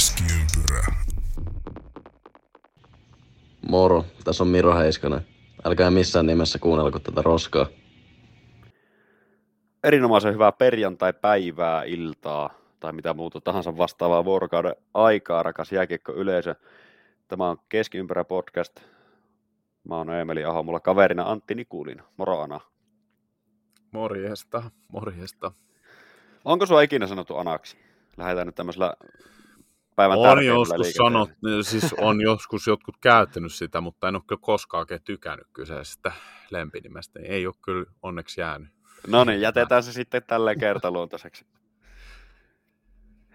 Keskiympyrä. Moro, tässä on Miro Heiskanen. Älkää missään nimessä kuunnelko tätä roskaa. Erinomaisen hyvää perjantai-päivää, iltaa tai mitä muuta tahansa vastaavaa vuorokauden aikaa, rakas jääkiekko yleisö. Tämä on Keskiympärä podcast. Mä oon Emeli Aho, mulla kaverina Antti Nikulin. Moro Ana. Morjesta, morjesta. Onko sua ikinä sanottu Anaksi? Lähdetään nyt tämmöisellä päivän On joskus sanot, siis on joskus jotkut käyttänyt sitä, mutta en ole kyllä koskaan oikein tykännyt kyseisestä lempinimestä. Niin ei ole kyllä onneksi jäänyt. No niin, jätetään se sitten tälleen kertaluontoiseksi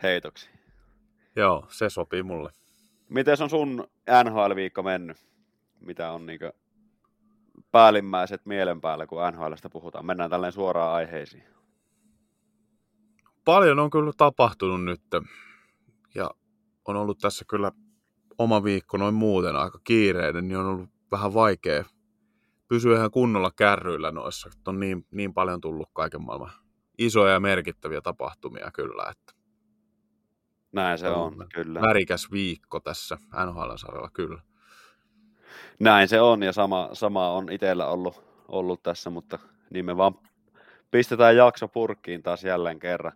heitoksi. Joo, se sopii mulle. Miten on sun NHL-viikko mennyt? Mitä on niin päällimmäiset mielen päällä, kun NHLstä puhutaan? Mennään tälleen suoraan aiheisiin. Paljon on kyllä tapahtunut nyt. Ja on ollut tässä kyllä oma viikko noin muuten aika kiireinen, niin on ollut vähän vaikea pysyä ihan kunnolla kärryillä noissa. On niin, niin paljon tullut kaiken maailman isoja ja merkittäviä tapahtumia kyllä, että näin se on, on kyllä. Värikäs viikko tässä NHL-sarjalla, kyllä. Näin se on, ja sama, sama on itsellä ollut, ollut tässä, mutta niin me vaan pistetään jakso purkkiin taas jälleen kerran.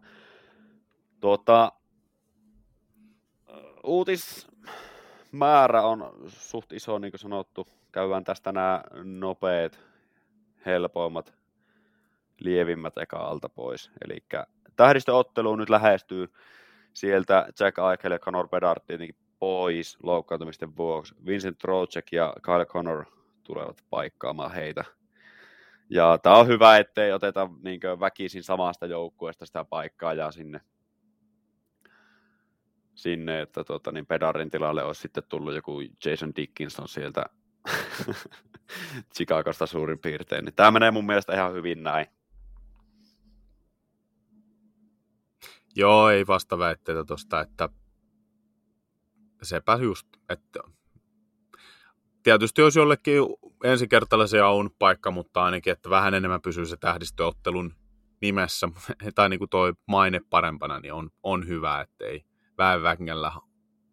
Tuota, uutismäärä on suht iso, niin kuin sanottu. Käydään tästä nämä nopeat, helpoimmat, lievimmät eka alta pois. Eli tähdistöottelu nyt lähestyy sieltä Jack Eichel ja Conor Bedard tietenkin pois loukkaantumisten vuoksi. Vincent Trocek ja Kyle Connor tulevat paikkaamaan heitä. Ja tämä on hyvä, ettei oteta niin väkisin samasta joukkueesta sitä paikkaa ja sinne, sinne että tota, niin Pedarin tilalle olisi sitten tullut joku Jason Dickinson sieltä Chicagosta suurin piirtein. Niin tämä menee mun mielestä ihan hyvin näin. Joo, ei vasta väitteitä tuosta, että sepä just, että tietysti jos jollekin ensikertalaisen aun paikka, mutta ainakin, että vähän enemmän pysyy se tähdistöottelun nimessä, tai niin kuin toi maine parempana, niin on, on hyvä, ettei väen vängellä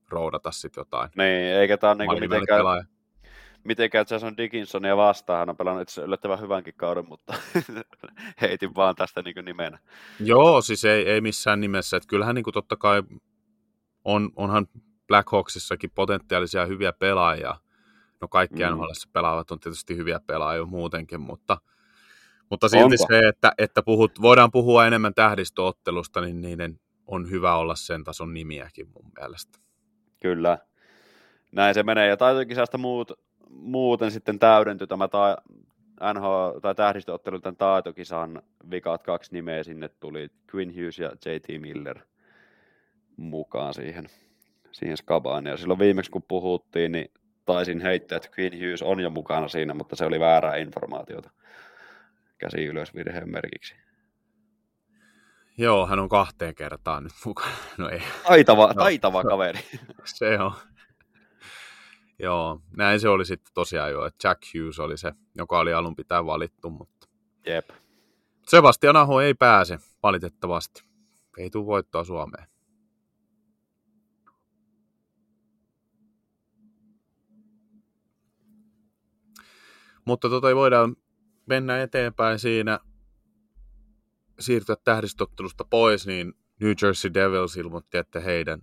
roudata sitten jotain. Niin, eikä tämä ole niin mitenkään, pelaaja mitenkään Jason Dickinsonia vastaan. Hän on pelannut itse yllättävän hyvänkin kauden, mutta heitin vaan tästä niin nimenä. Joo, siis ei, ei missään nimessä. Että kyllähän niin kuin totta kai on, onhan Blackhawksissakin potentiaalisia hyviä pelaajia. No kaikki mm. NHL pelaavat on tietysti hyviä pelaajia muutenkin, mutta, mutta silti Onko? se, että, että puhut, voidaan puhua enemmän tähdistöottelusta, niin niiden on hyvä olla sen tason nimiäkin mun mielestä. Kyllä. Näin se menee. Ja taitokisasta muut muuten sitten täydentyi tämä ta- NH- tai tähdistöottelu tämän taitokisan vikat kaksi nimeä sinne tuli Quinn Hughes ja JT Miller mukaan siihen, siihen skabaan. Ja silloin viimeksi kun puhuttiin, niin taisin heittää, että Quinn Hughes on jo mukana siinä, mutta se oli väärää informaatiota käsi ylös virheen merkiksi. Joo, hän on kahteen kertaan nyt mukana. No ei. Taitava, no. taitava kaveri. se on. Joo, näin se oli sitten tosiaan jo, että Jack Hughes oli se, joka oli alun pitää valittu, mutta Jep. Sebastian Aho ei pääse valitettavasti. Ei tule voittoa Suomeen. Mutta tota ei voidaan mennä eteenpäin siinä, siirtyä tähdistottelusta pois, niin New Jersey Devils ilmoitti, että heidän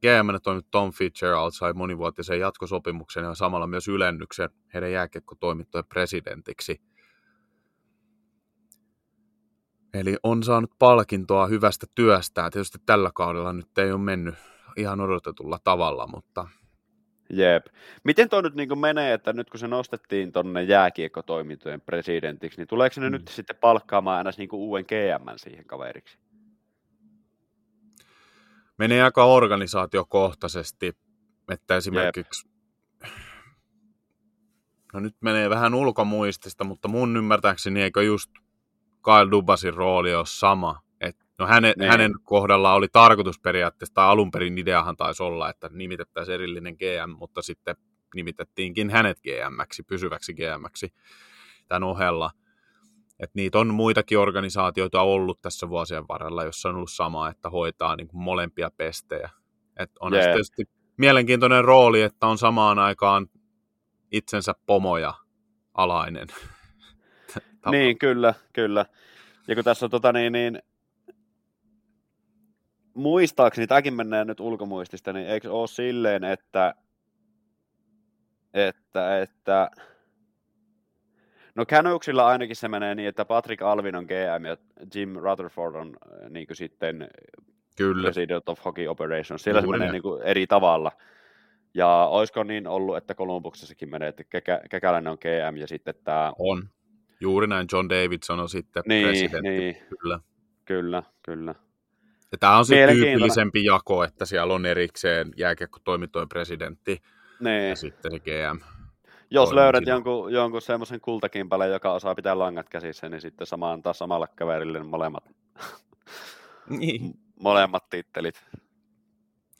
GM toiminut Tom Fitzgerald sai monivuotisen jatkosopimuksen ja samalla myös ylennyksen heidän jääkiekkotoimittojen presidentiksi. Eli on saanut palkintoa hyvästä työstään. Tietysti tällä kaudella nyt ei ole mennyt ihan odotetulla tavalla, mutta... Jep. Miten tuo nyt niin menee, että nyt kun se nostettiin tuonne jääkiekkotoimintojen presidentiksi, niin tuleeko se mm. nyt sitten palkkaamaan aina niin uuden GM siihen kaveriksi? menee aika organisaatiokohtaisesti, että esimerkiksi Jep. no nyt menee vähän ulkomuistista, mutta mun ymmärtääkseni eikö just Kyle Dubasin rooli ole sama. No hänen, niin. hänen kohdalla oli tarkoitus periaatteessa, tai alun perin ideahan taisi olla, että nimitettäisiin erillinen GM, mutta sitten nimitettiinkin hänet GMksi, pysyväksi GMksi tämän ohella. Et niitä on muitakin organisaatioita ollut tässä vuosien varrella, jossa on ollut sama, että hoitaa niin kuin molempia pestejä. Et on yeah. tietysti mielenkiintoinen rooli, että on samaan aikaan itsensä pomoja alainen. Niin, kyllä, kyllä. Ja kun tässä on tota niin, niin muistaakseni, tämäkin menee nyt ulkomuistista, niin eikö ole silleen, että, että, että No Canucksilla ainakin se menee niin, että Patrick Alvin on GM ja Jim Rutherford on äh, niin kuin sitten Kyllä. President of Hockey Operations. Siellä se Juuri menee näin. niin kuin eri tavalla. Ja olisiko niin ollut, että Columbuksessakin menee, että Kekä, Kekäläinen on GM ja sitten tämä... On. Juuri näin John Davidson on sitten Niin, presidentti. niin, Kyllä. kyllä, kyllä. Ja tämä on se tyypillisempi jako, että siellä on erikseen jääkiekko-toimintojen presidentti Niin. ja sitten se GM. Jos löydät siinä. jonkun, jonkun semmoisen kultakimpaleen, joka osaa pitää langat käsissä, niin sitten sama antaa samalle kaverille molemmat, Niin. molemmat tittelit.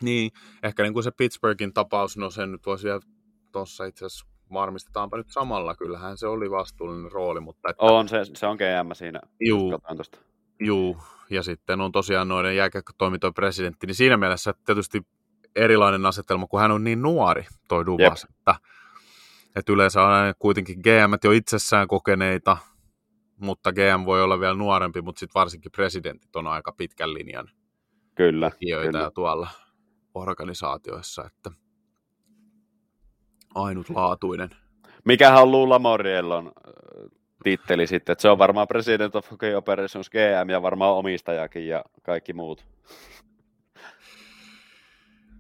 niin. Ehkä niin kuin se Pittsburghin tapaus, no sen nyt voisi vielä tuossa itse asiassa varmistetaanpa nyt samalla. Kyllähän se oli vastuullinen rooli, mutta että, On, se, se on GM siinä. juu, juu, ja sitten on tosiaan noiden jääkiekko-toimintojen presidentti, niin siinä mielessä tietysti erilainen asetelma, kun hän on niin nuori, toi Dubas, että, että yleensä on aina kuitenkin GM jo itsessään kokeneita, mutta GM voi olla vielä nuorempi, mutta sitten varsinkin presidentit on aika pitkän linjan Kyllä, kyllä. tuolla organisaatioissa, että ainutlaatuinen. Mikähän on Lula Moriellon äh, titteli sitten, että se on varmaan President of Hockey Operations GM ja varmaan omistajakin ja kaikki muut.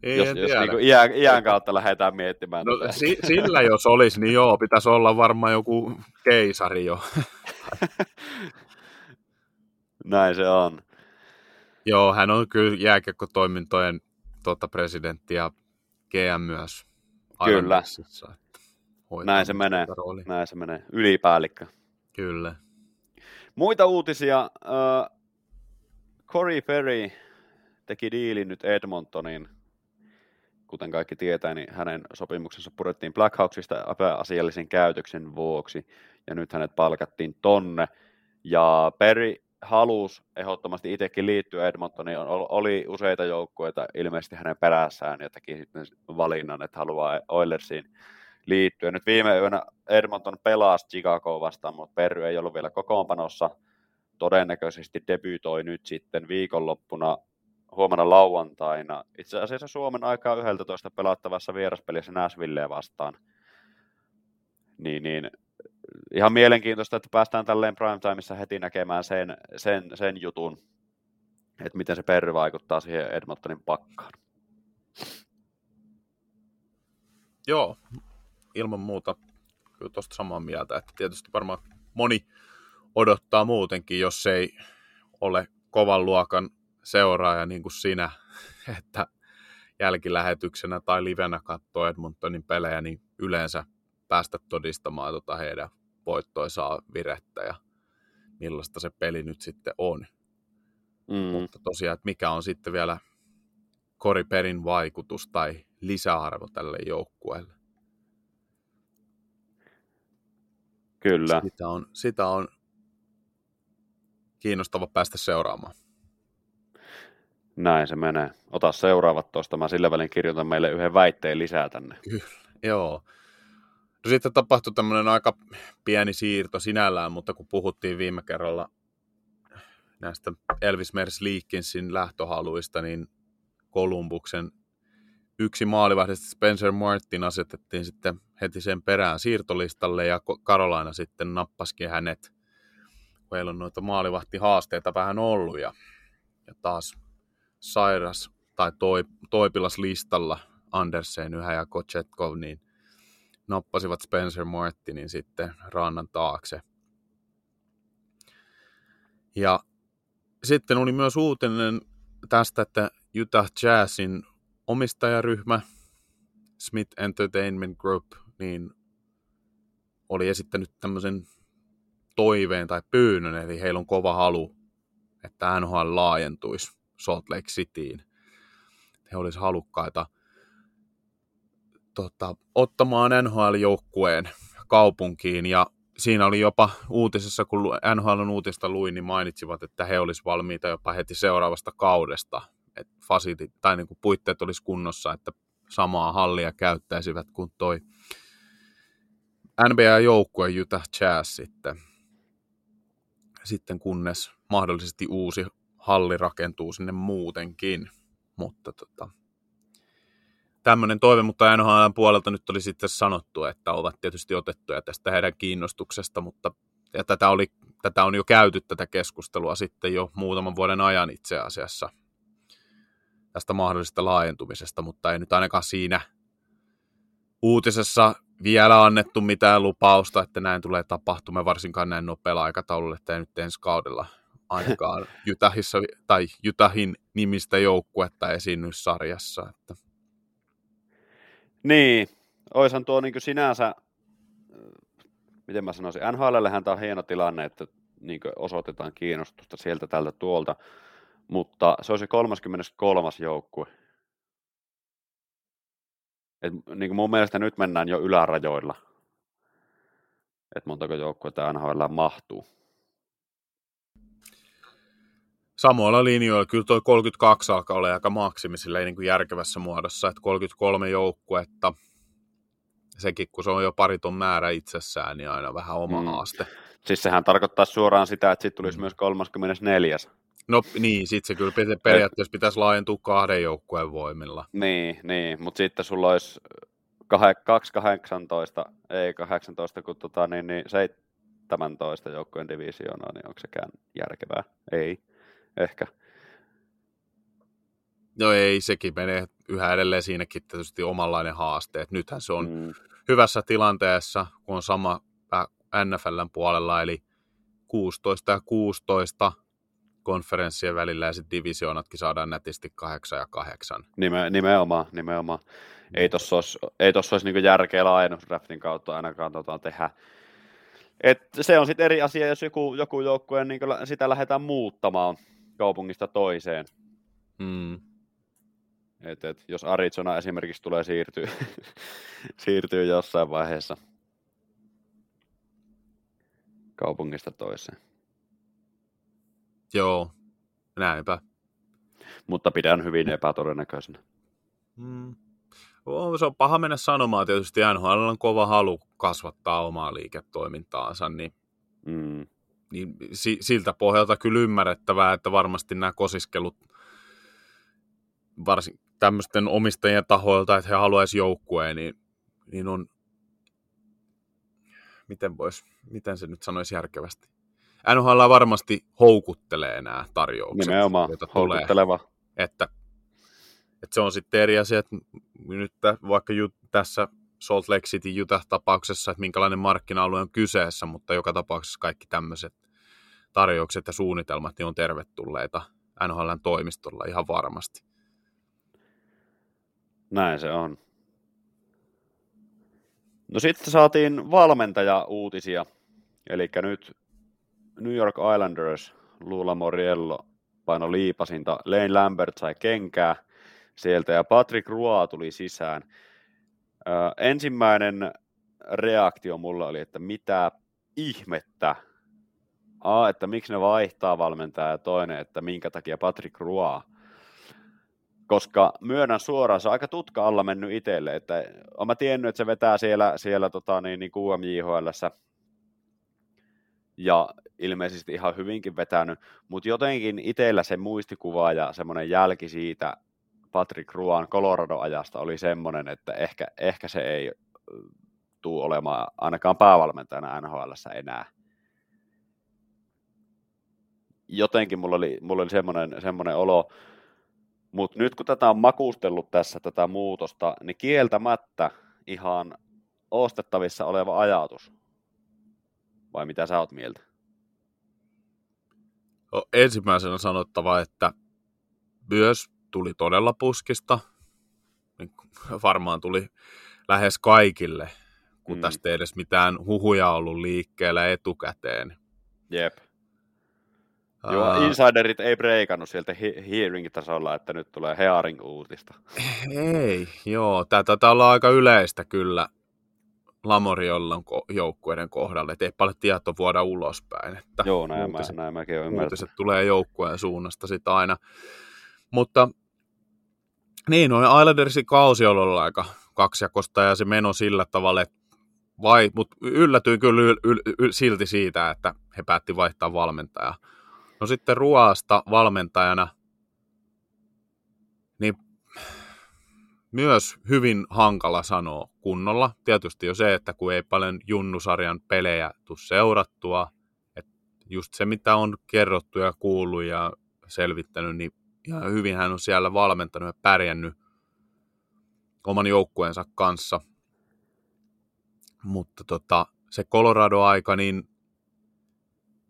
Ei, jos jos niin iän, iän kautta lähdetään miettimään. No, si- sillä jos olisi, niin joo, pitäisi olla varmaan joku keisari jo. Näin se on. Joo, hän on kyllä jääkiekkotoimintojen tota, presidentti ja GM myös. Kyllä. Näin se menee. tätä roolia. Näin se menee. Ylipäällikkö. Kyllä. Muita uutisia. Äh, Corey Perry teki diilin nyt Edmontonin. Kuten kaikki tietää, niin hänen sopimuksensa purettiin Blackhawksista epäasiallisen käytöksen vuoksi. Ja nyt hänet palkattiin tonne. Ja Perry halusi ehdottomasti itsekin liittyä Edmontoniin. Ol- Oli useita joukkueita ilmeisesti hänen perässään ja teki sitten valinnan, että haluaa Oilersiin liittyä. Nyt viime yönä Edmonton pelasi Chicagoa vastaan, mutta Perry ei ollut vielä kokoonpanossa. Todennäköisesti debyytoi nyt sitten viikonloppuna huomenna lauantaina. Itse asiassa Suomen aikaa 11 pelattavassa vieraspelissä Nashvilleä vastaan. Niin, niin ihan mielenkiintoista, että päästään tälleen primetimeissa heti näkemään sen, sen, sen jutun, että miten se Perry vaikuttaa siihen Edmontonin pakkaan. Joo, ilman muuta kyllä tuosta samaa mieltä, että tietysti varmaan moni odottaa muutenkin, jos ei ole kovan luokan seuraaja niin kuin sinä, että jälkilähetyksenä tai livenä katsoo Edmontonin pelejä, niin yleensä päästä todistamaan tota heidän voittoisaa virettä ja millaista se peli nyt sitten on. Mm. Mutta tosiaan, että mikä on sitten vielä Koriperin vaikutus tai lisäarvo tälle joukkueelle. Kyllä. Sitä on, sitä on kiinnostava päästä seuraamaan. Näin se menee. Ota seuraavat tuosta. Mä sillä välin kirjoitan meille yhden väitteen lisää tänne. Joo. No sitten tapahtui tämmöinen aika pieni siirto sinällään, mutta kun puhuttiin viime kerralla näistä Elvis Mers Leakinsin lähtöhaluista, niin Kolumbuksen yksi maalivahdista Spencer Martin asetettiin sitten heti sen perään siirtolistalle ja Karolaina sitten nappaskin hänet. Meillä on noita maalivahtihaasteita vähän ollut ja, ja taas sairas tai toi, toipilas listalla Andersen yhä ja Kochetkov, niin nappasivat Spencer Martinin sitten rannan taakse. Ja sitten oli myös uutinen tästä, että Utah Jazzin omistajaryhmä Smith Entertainment Group niin oli esittänyt tämmöisen toiveen tai pyynnön, eli heillä on kova halu, että NHL laajentuisi Salt Lake Cityin. He olisivat halukkaita tota, ottamaan NHL-joukkueen kaupunkiin ja siinä oli jopa uutisessa, kun NHLn uutista luin, niin mainitsivat, että he olisivat valmiita jopa heti seuraavasta kaudesta että facility, tai niin kuin puitteet olisi kunnossa, että samaa hallia käyttäisivät kuin toi NBA-joukkue Utah Jazz sitten, sitten kunnes mahdollisesti uusi halli rakentuu sinne muutenkin. Mutta tota, tämmöinen toive, mutta NHL puolelta nyt oli sitten sanottu, että ovat tietysti otettuja tästä heidän kiinnostuksesta, mutta ja tätä, oli, tätä on jo käyty tätä keskustelua sitten jo muutaman vuoden ajan itse asiassa tästä mahdollisesta laajentumisesta, mutta ei nyt ainakaan siinä uutisessa vielä annettu mitään lupausta, että näin tulee tapahtumaan, varsinkaan näin nopealla aikataululla, että ei nyt ensi kaudella ainakaan Utahissa, tai Utahin nimistä joukkuetta esiinny sarjassa. Että. Niin, oishan tuo niin sinänsä, miten mä sanoisin, NHLllähän tämä on hieno tilanne, että niin osoitetaan kiinnostusta sieltä tältä tuolta, mutta se olisi 33. joukkue. Et, niin kuin mun mielestä nyt mennään jo ylärajoilla, että montako joukkuetta NHL mahtuu. Samoilla linjoilla, kyllä tuo 32 alkaa olla aika maksimi niin kuin järkevässä muodossa, että 33 joukkuetta, sekin kun se on jo pariton määrä itsessään, niin aina vähän oma mm. haaste. Siis sehän tarkoittaa suoraan sitä, että sitten tulisi mm. myös 34. No niin, sitten se kyllä periaatteessa pitäisi laajentua kahden joukkueen voimilla. Niin, niin mutta sitten sulla olisi 2-18, ei 18, kun tota, niin, niin 17 joukkueen divisioonaa, niin onko sekään järkevää? Ei, ehkä. No ei, sekin menee yhä edelleen siinäkin tietysti omanlainen haaste. Et nythän se on mm. hyvässä tilanteessa, kun on sama NFLn puolella, eli 16 ja 16 konferenssien välillä ja sitten divisioonatkin saadaan nätisti 8 ja 8. Nime, nimenomaan, nimenomaan. Ei tuossa olisi, ei tossa olisi niin järkeä laajennusdraftin kautta ainakaan tota tehdä. Et se on sitten eri asia, jos joku, joku joukkue niin sitä lähdetään muuttamaan kaupungista toiseen. Mm. Et, et, jos Arizona esimerkiksi tulee siirtyä, siirtyy jossain vaiheessa kaupungista toiseen. Joo, näinpä. Mutta pidän hyvin epätodennäköisenä. Mm. Se on paha mennä sanomaan tietysti. NHL on kova halu kasvattaa omaa liiketoimintaansa, niin, mm. niin siltä pohjalta kyllä ymmärrettävää, että varmasti nämä kosiskelut varsin tämmöisten omistajien tahoilta, että he haluaisivat joukkueen, niin, niin on, miten, vois, miten se nyt sanoisi järkevästi? NHL varmasti houkuttelee nämä tarjoukset. Nimenomaan, houkutteleva. Tulee, että, että se on sitten eri asia, että nyt vaikka ju, tässä Salt Lake City Utah-tapauksessa, että minkälainen markkina-alue on kyseessä, mutta joka tapauksessa kaikki tämmöiset tarjoukset ja suunnitelmat niin on tervetulleita NHLn toimistolla ihan varmasti. Näin se on. No sitten saatiin valmentaja-uutisia. Eli nyt New York Islanders, Lula Moriello paino liipasinta, Lane Lambert sai kenkää sieltä ja Patrick Roy tuli sisään. Ö, ensimmäinen reaktio mulla oli, että mitä ihmettä. A, että miksi ne vaihtaa valmentajaa ja toinen, että minkä takia Patrick Roy. Koska myönnän suoraan, se on aika tutka alla mennyt itselle, että olen mä tiennyt, että se vetää siellä, siellä tota, niin, niin QMJHLssä ja ilmeisesti ihan hyvinkin vetänyt, mutta jotenkin itsellä se muistikuva ja semmoinen jälki siitä Patrick Ruan Colorado-ajasta oli semmoinen, että ehkä, ehkä se ei tule olemaan ainakaan päävalmentajana nhl enää. Jotenkin mulla oli, mulla oli semmoinen, semmoinen olo, mutta nyt kun tätä on makustellut tässä, tätä muutosta, niin kieltämättä ihan ostettavissa oleva ajatus vai mitä sä oot mieltä? No, ensimmäisenä sanottava, että myös tuli todella puskista. Niin varmaan tuli lähes kaikille, kun mm. tästä ei edes mitään huhuja ollut liikkeellä etukäteen. Jep. Joo, insiderit ei breikannut sieltä hearing-tasolla, että nyt tulee hearing-uutista. Ei, joo. Tämä taitaa olla aika yleistä kyllä Lamoriollon joukkueiden kohdalle, että ei paljon tietoa vuoda ulospäin. Että Joo, näin, uutiset, mä, näin mäkin olen Uutiset tulee joukkueen suunnasta sitten aina. Mutta Niin, noin Islandersin kausi on ollut aika kaksijakosta ja se meno sillä tavalla, että vai, mutta yllätyin kyllä yl, yl, yl, silti siitä, että he päätti vaihtaa valmentajaa. No sitten Ruoasta valmentajana, myös hyvin hankala sanoa kunnolla. Tietysti jo se, että kun ei paljon junnusarjan pelejä tule seurattua, että just se mitä on kerrottu ja kuullut ja selvittänyt, niin ihan hyvin hän on siellä valmentanut ja pärjännyt oman joukkueensa kanssa. Mutta tota, se Colorado-aika, niin,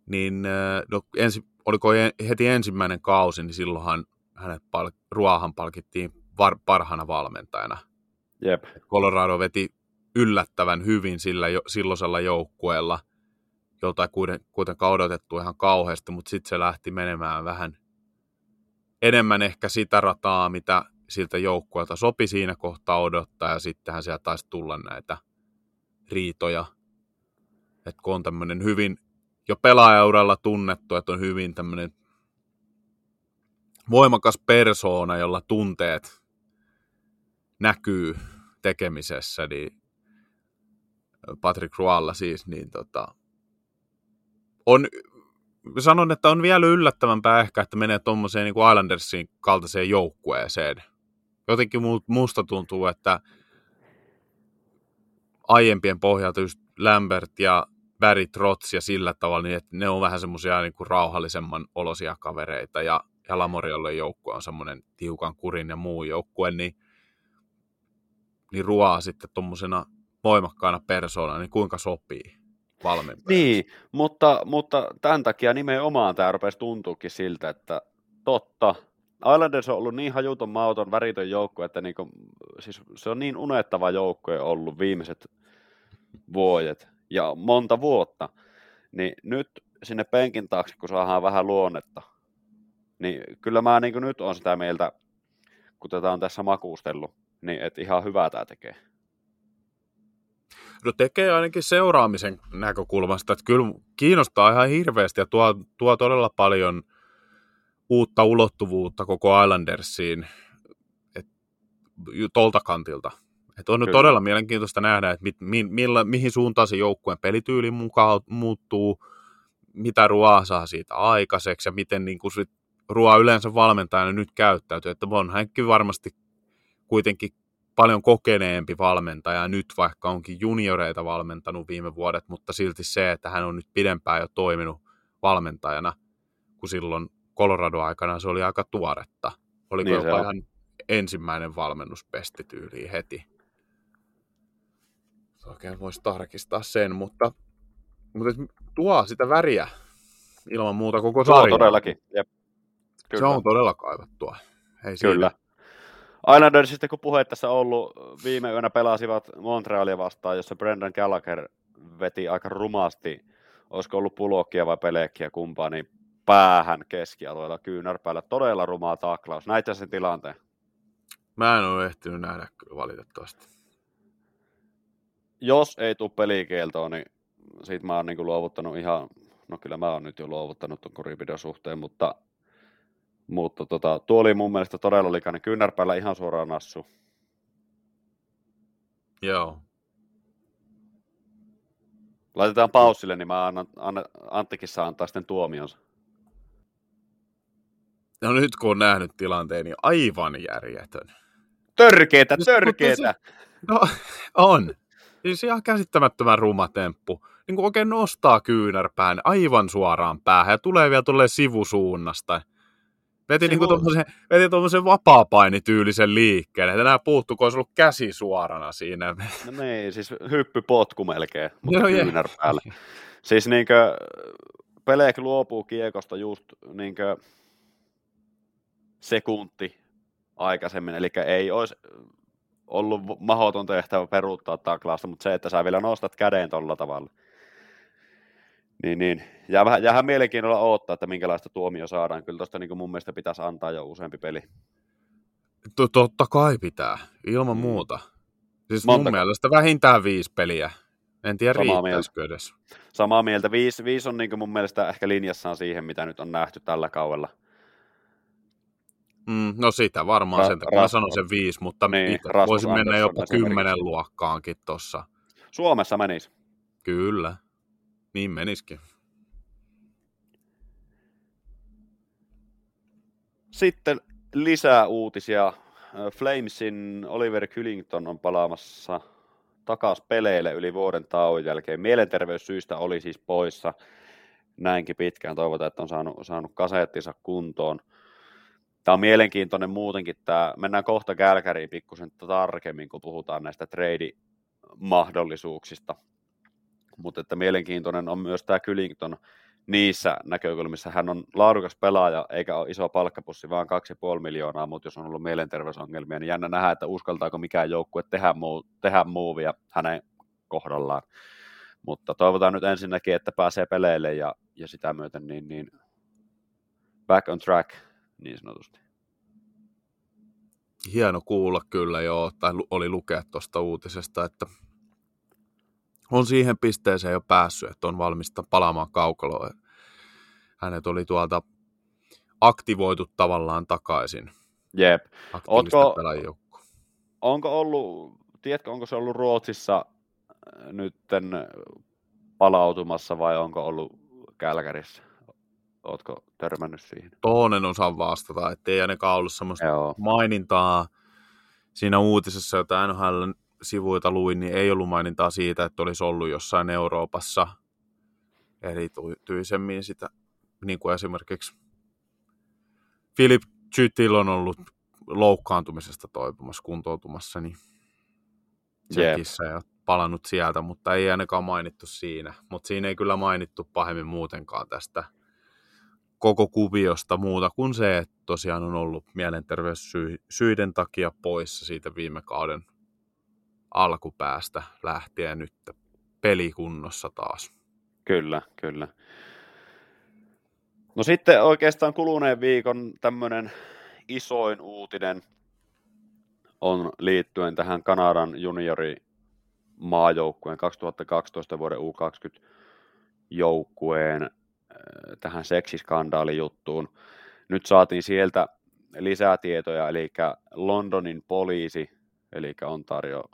niin no, ensi, oliko heti ensimmäinen kausi, niin silloinhan hänet pal- Ruohan palkittiin var- parhaana valmentajana. Jep. Colorado veti yllättävän hyvin sillä jo, silloisella joukkueella, jolta ei kuitenkaan odotettu ihan kauheasti, mutta sitten se lähti menemään vähän enemmän ehkä sitä rataa, mitä siltä joukkueelta sopi siinä kohtaa odottaa, ja sittenhän sieltä taisi tulla näitä riitoja. Että kun on tämmöinen hyvin jo pelaajauralla tunnettu, että on hyvin tämmöinen voimakas persoona, jolla tunteet näkyy tekemisessä, niin Patrick Rualla siis, niin tota, on, sanon, että on vielä yllättävämpää ehkä, että menee tuommoiseen niin kuin Islandersin kaltaiseen joukkueeseen. Jotenkin musta tuntuu, että aiempien pohjalta just Lambert ja Barry Trotz ja sillä tavalla, niin että ne on vähän semmoisia niin kuin rauhallisemman olosia kavereita ja, ja Lamoriolle joukkue on semmoinen tiukan kurin ja muu joukkue, niin, niin ruoaa sitten tuommoisena voimakkaana persoona, niin kuinka sopii valmentajaksi. Niin, mutta, mutta tämän takia nimenomaan tämä rupesi tuntuukin siltä, että totta, Islanders on ollut niin hajuton, mauton, väritön joukko, että niinku, siis se on niin unettava joukko ollut viimeiset vuodet ja monta vuotta. Niin nyt sinne penkin taakse, kun saadaan vähän luonnetta, niin kyllä mä niin nyt on sitä mieltä, kun tätä on tässä makuustellut, niin että ihan hyvää tämä tekee. No tekee ainakin seuraamisen näkökulmasta, että kyllä kiinnostaa ihan hirveästi ja tuo, tuo todella paljon – uutta ulottuvuutta koko Islandersiin et, tolta kantilta. Et on Kyllä. todella mielenkiintoista nähdä, että mit, mi, millä, mihin suuntaan se joukkueen pelityyli mukaan muuttuu, mitä Ruoa saa siitä aikaiseksi ja miten niin kuin sit Ruoa yleensä valmentajana nyt käyttäytyy. Että on hänkin varmasti kuitenkin paljon kokeneempi valmentaja nyt, vaikka onkin junioreita valmentanut viime vuodet, mutta silti se, että hän on nyt pidempään jo toiminut valmentajana kuin silloin Colorado-aikana se oli aika tuoretta. Oliko niin jopa ihan ensimmäinen valmennuspesti tyyliin heti. Oikein voisi tarkistaa sen, mutta, mutta tuo sitä väriä ilman muuta koko sarjaa. Se on todellakin, jep. Kyllä. Se on todella kaivattua. Ei Kyllä. Islandersista kun puhe tässä ollut, viime yönä pelasivat Montrealia vastaan, jossa Brendan Gallagher veti aika rumasti, olisiko ollut pulokkia vai pelekkiä kumpaa, niin päähän keskialueella kyynärpäällä. Todella rumaa taklaus. Näitä sen tilanteen? Mä en ole ehtinyt nähdä kyllä valitettavasti. Jos ei tule pelikieltoa, niin siitä mä oon niin luovuttanut ihan, no kyllä mä oon nyt jo luovuttanut tuon suhteen, mutta, mutta tota, tuo oli mun mielestä todella likainen kyynärpäällä ihan suoraan nassu. Joo. Laitetaan paussille, niin mä annan, annan Anttikin saa antaa sitten tuomionsa. No nyt kun on nähnyt tilanteen, niin aivan järjetön. Törkeetä, törkeetä. No on. Siis ihan käsittämättömän ruma temppu. Niin kuin oikein nostaa kyynärpään aivan suoraan päähän ja tulee vielä tulee sivusuunnasta. Veti, niin tuommoisen, veti tuommoisen vapaapainityylisen liikkeen, että enää puuttu, kun olisi ollut käsi suorana siinä. No niin, siis hyppypotku melkein, mutta no, kyynärpäällä. Siis niinkö, Pelek luopuu kiekosta just niinkö, sekunti aikaisemmin, eli ei olisi ollut mahdoton tehtävä peruuttaa taklausta, mutta se, että sä vielä nostat käden tuolla tavalla, niin, niin. Jää vähän, jäähän mielenkiinnolla odottaa, että minkälaista tuomio saadaan. Kyllä tuosta niin mun mielestä pitäisi antaa jo useampi peli. Totta kai pitää, ilman mm. muuta. Siis Monta... mun mielestä vähintään viisi peliä. En tiedä Samaa riittäisikö mieltä. edes. Samaa mieltä. Viisi, viisi on niin mun mielestä ehkä linjassaan siihen, mitä nyt on nähty tällä kaudella Mm, no sitä varmaan Ra- sen takia. Mä sanon sen viisi, mutta Niin, voisin mennä jopa kymmenen luokkaankin tossa. Suomessa menisi. Kyllä. Niin menisikin. Sitten lisää uutisia. Flamesin Oliver Kyllington on palaamassa takas peleille yli vuoden tauon jälkeen. Mielenterveyssyistä oli siis poissa näinkin pitkään. Toivotaan, että on saanut, saanut kasettinsa kuntoon. Tämä on mielenkiintoinen muutenkin. Tämä, mennään kohta Kälkäriin pikkusen tarkemmin, kun puhutaan näistä trade-mahdollisuuksista. Mutta että mielenkiintoinen on myös tämä Kyllington niissä näkökulmissa. Hän on laadukas pelaaja, eikä ole iso palkkapussi, vaan 2,5 miljoonaa, mutta jos on ollut mielenterveysongelmia, niin jännä nähdä, että uskaltaako mikään joukkue tehdä, muu, tehdä muuvia hänen kohdallaan. Mutta toivotaan nyt ensinnäkin, että pääsee peleille ja, ja sitä myöten niin, niin back on track niin sanotusti. Hieno kuulla kyllä joo, tai oli lukea tuosta uutisesta, että on siihen pisteeseen jo päässyt, että on valmista palaamaan kaukaloon. Hänet oli tuolta aktivoitu tavallaan takaisin. Jep. Ootko-. Onko ollut, tiedätkö, onko se ollut Ruotsissa äh, nytten palautumassa vai onko ollut Kälkärissä? Ootko törmännyt siihen? Toinen en osaa vastata, ettei ainakaan ollut semmoista Joo. mainintaa siinä uutisessa, jota NHL sivuilta luin, niin ei ollut mainintaa siitä, että olisi ollut jossain Euroopassa erityisemmin sitä, niin kuin esimerkiksi Philip Chytil on ollut loukkaantumisesta toipumassa, kuntoutumassa, niin. Tsekissä ja palannut sieltä, mutta ei ainakaan mainittu siinä. Mutta siinä ei kyllä mainittu pahemmin muutenkaan tästä koko kuviosta muuta kuin se, että tosiaan on ollut mielenterveyssyiden takia poissa siitä viime kauden alkupäästä lähtien nyt pelikunnossa taas. Kyllä, kyllä. No sitten oikeastaan kuluneen viikon tämmöinen isoin uutinen on liittyen tähän Kanadan juniori maajoukkueen 2012 vuoden U20 joukkueen äh, tähän seksiskandaalijuttuun. Nyt saatiin sieltä lisää tietoja, eli Londonin poliisi, eli Ontario,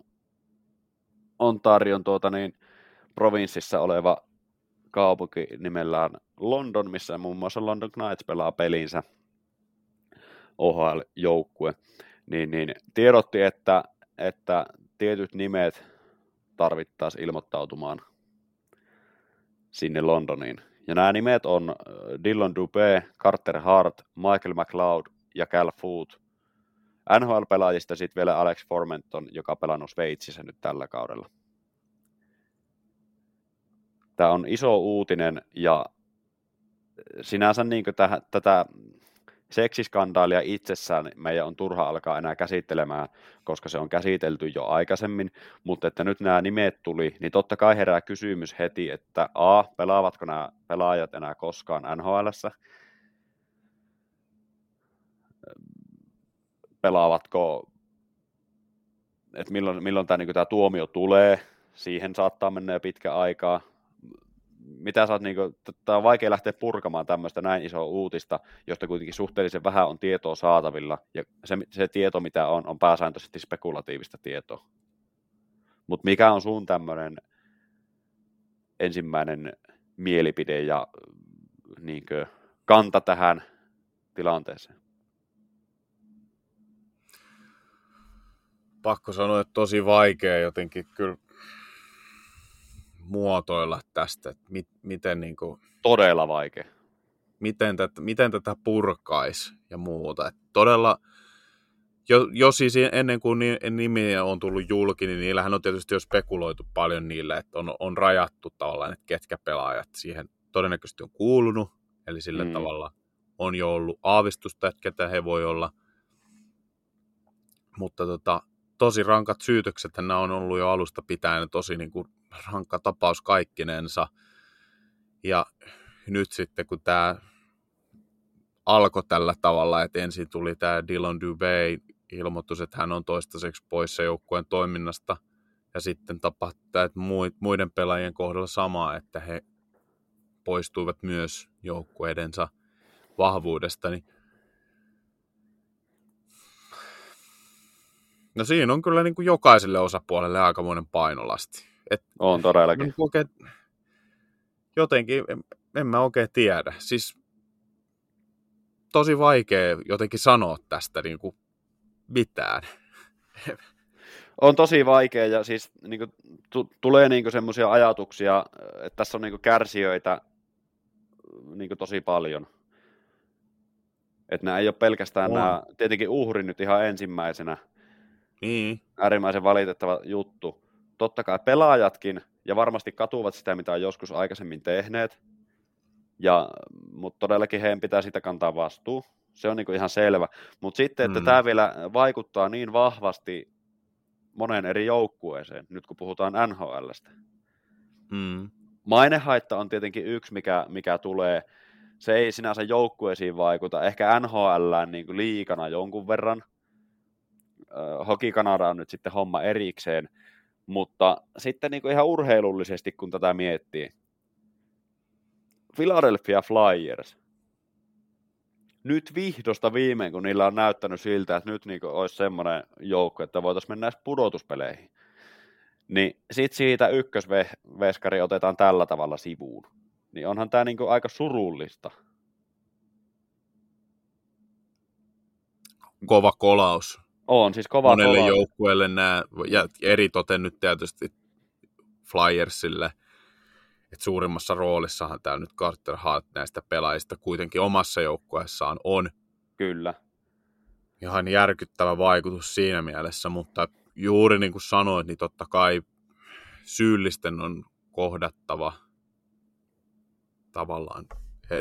Ontarion tuota niin, provinssissa oleva kaupunki nimellään London, missä muun muassa London Knights pelaa pelinsä OHL-joukkue, niin, niin tiedotti, että, että tietyt nimet tarvittaisiin ilmoittautumaan sinne Londoniin. Ja nämä nimet on äh, Dillon Dubé, Carter Hart, Michael McLeod ja Cal Foot. NHL-pelaajista sitten vielä Alex Formenton, joka pelannut Sveitsissä nyt tällä kaudella. Tämä on iso uutinen ja sinänsä niin täh, tätä seksiskandaalia itsessään meidän on turha alkaa enää käsittelemään, koska se on käsitelty jo aikaisemmin, mutta että nyt nämä nimet tuli, niin totta kai herää kysymys heti, että A, pelaavatko nämä pelaajat enää koskaan NHLssä? Pelaavatko, että milloin, milloin tämä, niin tämä tuomio tulee, siihen saattaa mennä jo pitkä aikaa, mitä oot, niin kuin, tää on vaikea lähteä purkamaan tämmöistä näin isoa uutista, josta kuitenkin suhteellisen vähän on tietoa saatavilla, ja se, se tieto, mitä on, on pääsääntöisesti spekulatiivista tietoa. Mutta mikä on sun tämmöinen ensimmäinen mielipide ja niin kuin, kanta tähän tilanteeseen? Pakko sanoa, että tosi vaikea jotenkin kyllä muotoilla tästä, että mit, miten, niin kuin, Todella vaikea. miten, tätä, miten tätä purkaisi ja muuta. Et todella, jo, jo siis ennen kuin nimi on tullut julki, niin niillähän on tietysti jo spekuloitu paljon niille, että on, on rajattu tavallaan, että ketkä pelaajat siihen todennäköisesti on kuulunut, eli sillä mm. tavalla on jo ollut aavistusta, että ketä he voi olla. Mutta tota, tosi rankat syytökset nämä on ollut jo alusta pitäen tosi niin kuin rankka tapaus kaikkinensa. Ja nyt sitten kun tämä alkoi tällä tavalla, että ensin tuli tämä Dylan Dubé ilmoitus, että hän on toistaiseksi poissa joukkueen toiminnasta, ja sitten tapahtui että muiden pelaajien kohdalla sama, että he poistuivat myös joukkueidensa vahvuudesta, niin No siinä on kyllä niin kuin jokaiselle osapuolelle aikamoinen painolasti. Et, on todellakin. Niin oikein, jotenkin, en, en mä oikein tiedä. Siis tosi vaikea jotenkin sanoa tästä niin kuin mitään. On tosi vaikea ja siis niin kuin, t- tulee niin semmoisia ajatuksia, että tässä on niin kuin, kärsijöitä niin kuin, tosi paljon. Että nämä ei ole pelkästään on. nämä, tietenkin uhri nyt ihan ensimmäisenä. Niin. Äärimmäisen valitettava juttu. Totta kai pelaajatkin, ja varmasti katuvat sitä, mitä on joskus aikaisemmin tehneet. Ja, mutta todellakin heidän pitää sitä kantaa vastuu. Se on niin ihan selvä. Mutta sitten, että mm. tämä vielä vaikuttaa niin vahvasti monen eri joukkueeseen, nyt kun puhutaan NHLstä. Mm. Mainehaitta on tietenkin yksi, mikä, mikä tulee. Se ei sinänsä joukkueisiin vaikuta. Ehkä NHL niin kuin liikana jonkun verran. Hoki Kanada on nyt sitten homma erikseen. Mutta sitten niin kuin ihan urheilullisesti, kun tätä miettii. Philadelphia Flyers. Nyt vihdosta viimein, kun niillä on näyttänyt siltä, että nyt niin olisi semmoinen joukko, että voitaisiin mennä pudotuspeleihin. Niin sit siitä ykkösveskari otetaan tällä tavalla sivuun. Niin onhan tämä niin aika surullista. Kova kolaus. On, siis kova Monelle kolaus. joukkueelle nämä, ja eri toten nyt tietysti Flyersille, että suurimmassa roolissahan täällä nyt Carter Hart näistä pelaajista kuitenkin omassa joukkueessaan on. Kyllä. Ihan järkyttävä vaikutus siinä mielessä, mutta juuri niin kuin sanoit, niin totta kai syyllisten on kohdattava tavallaan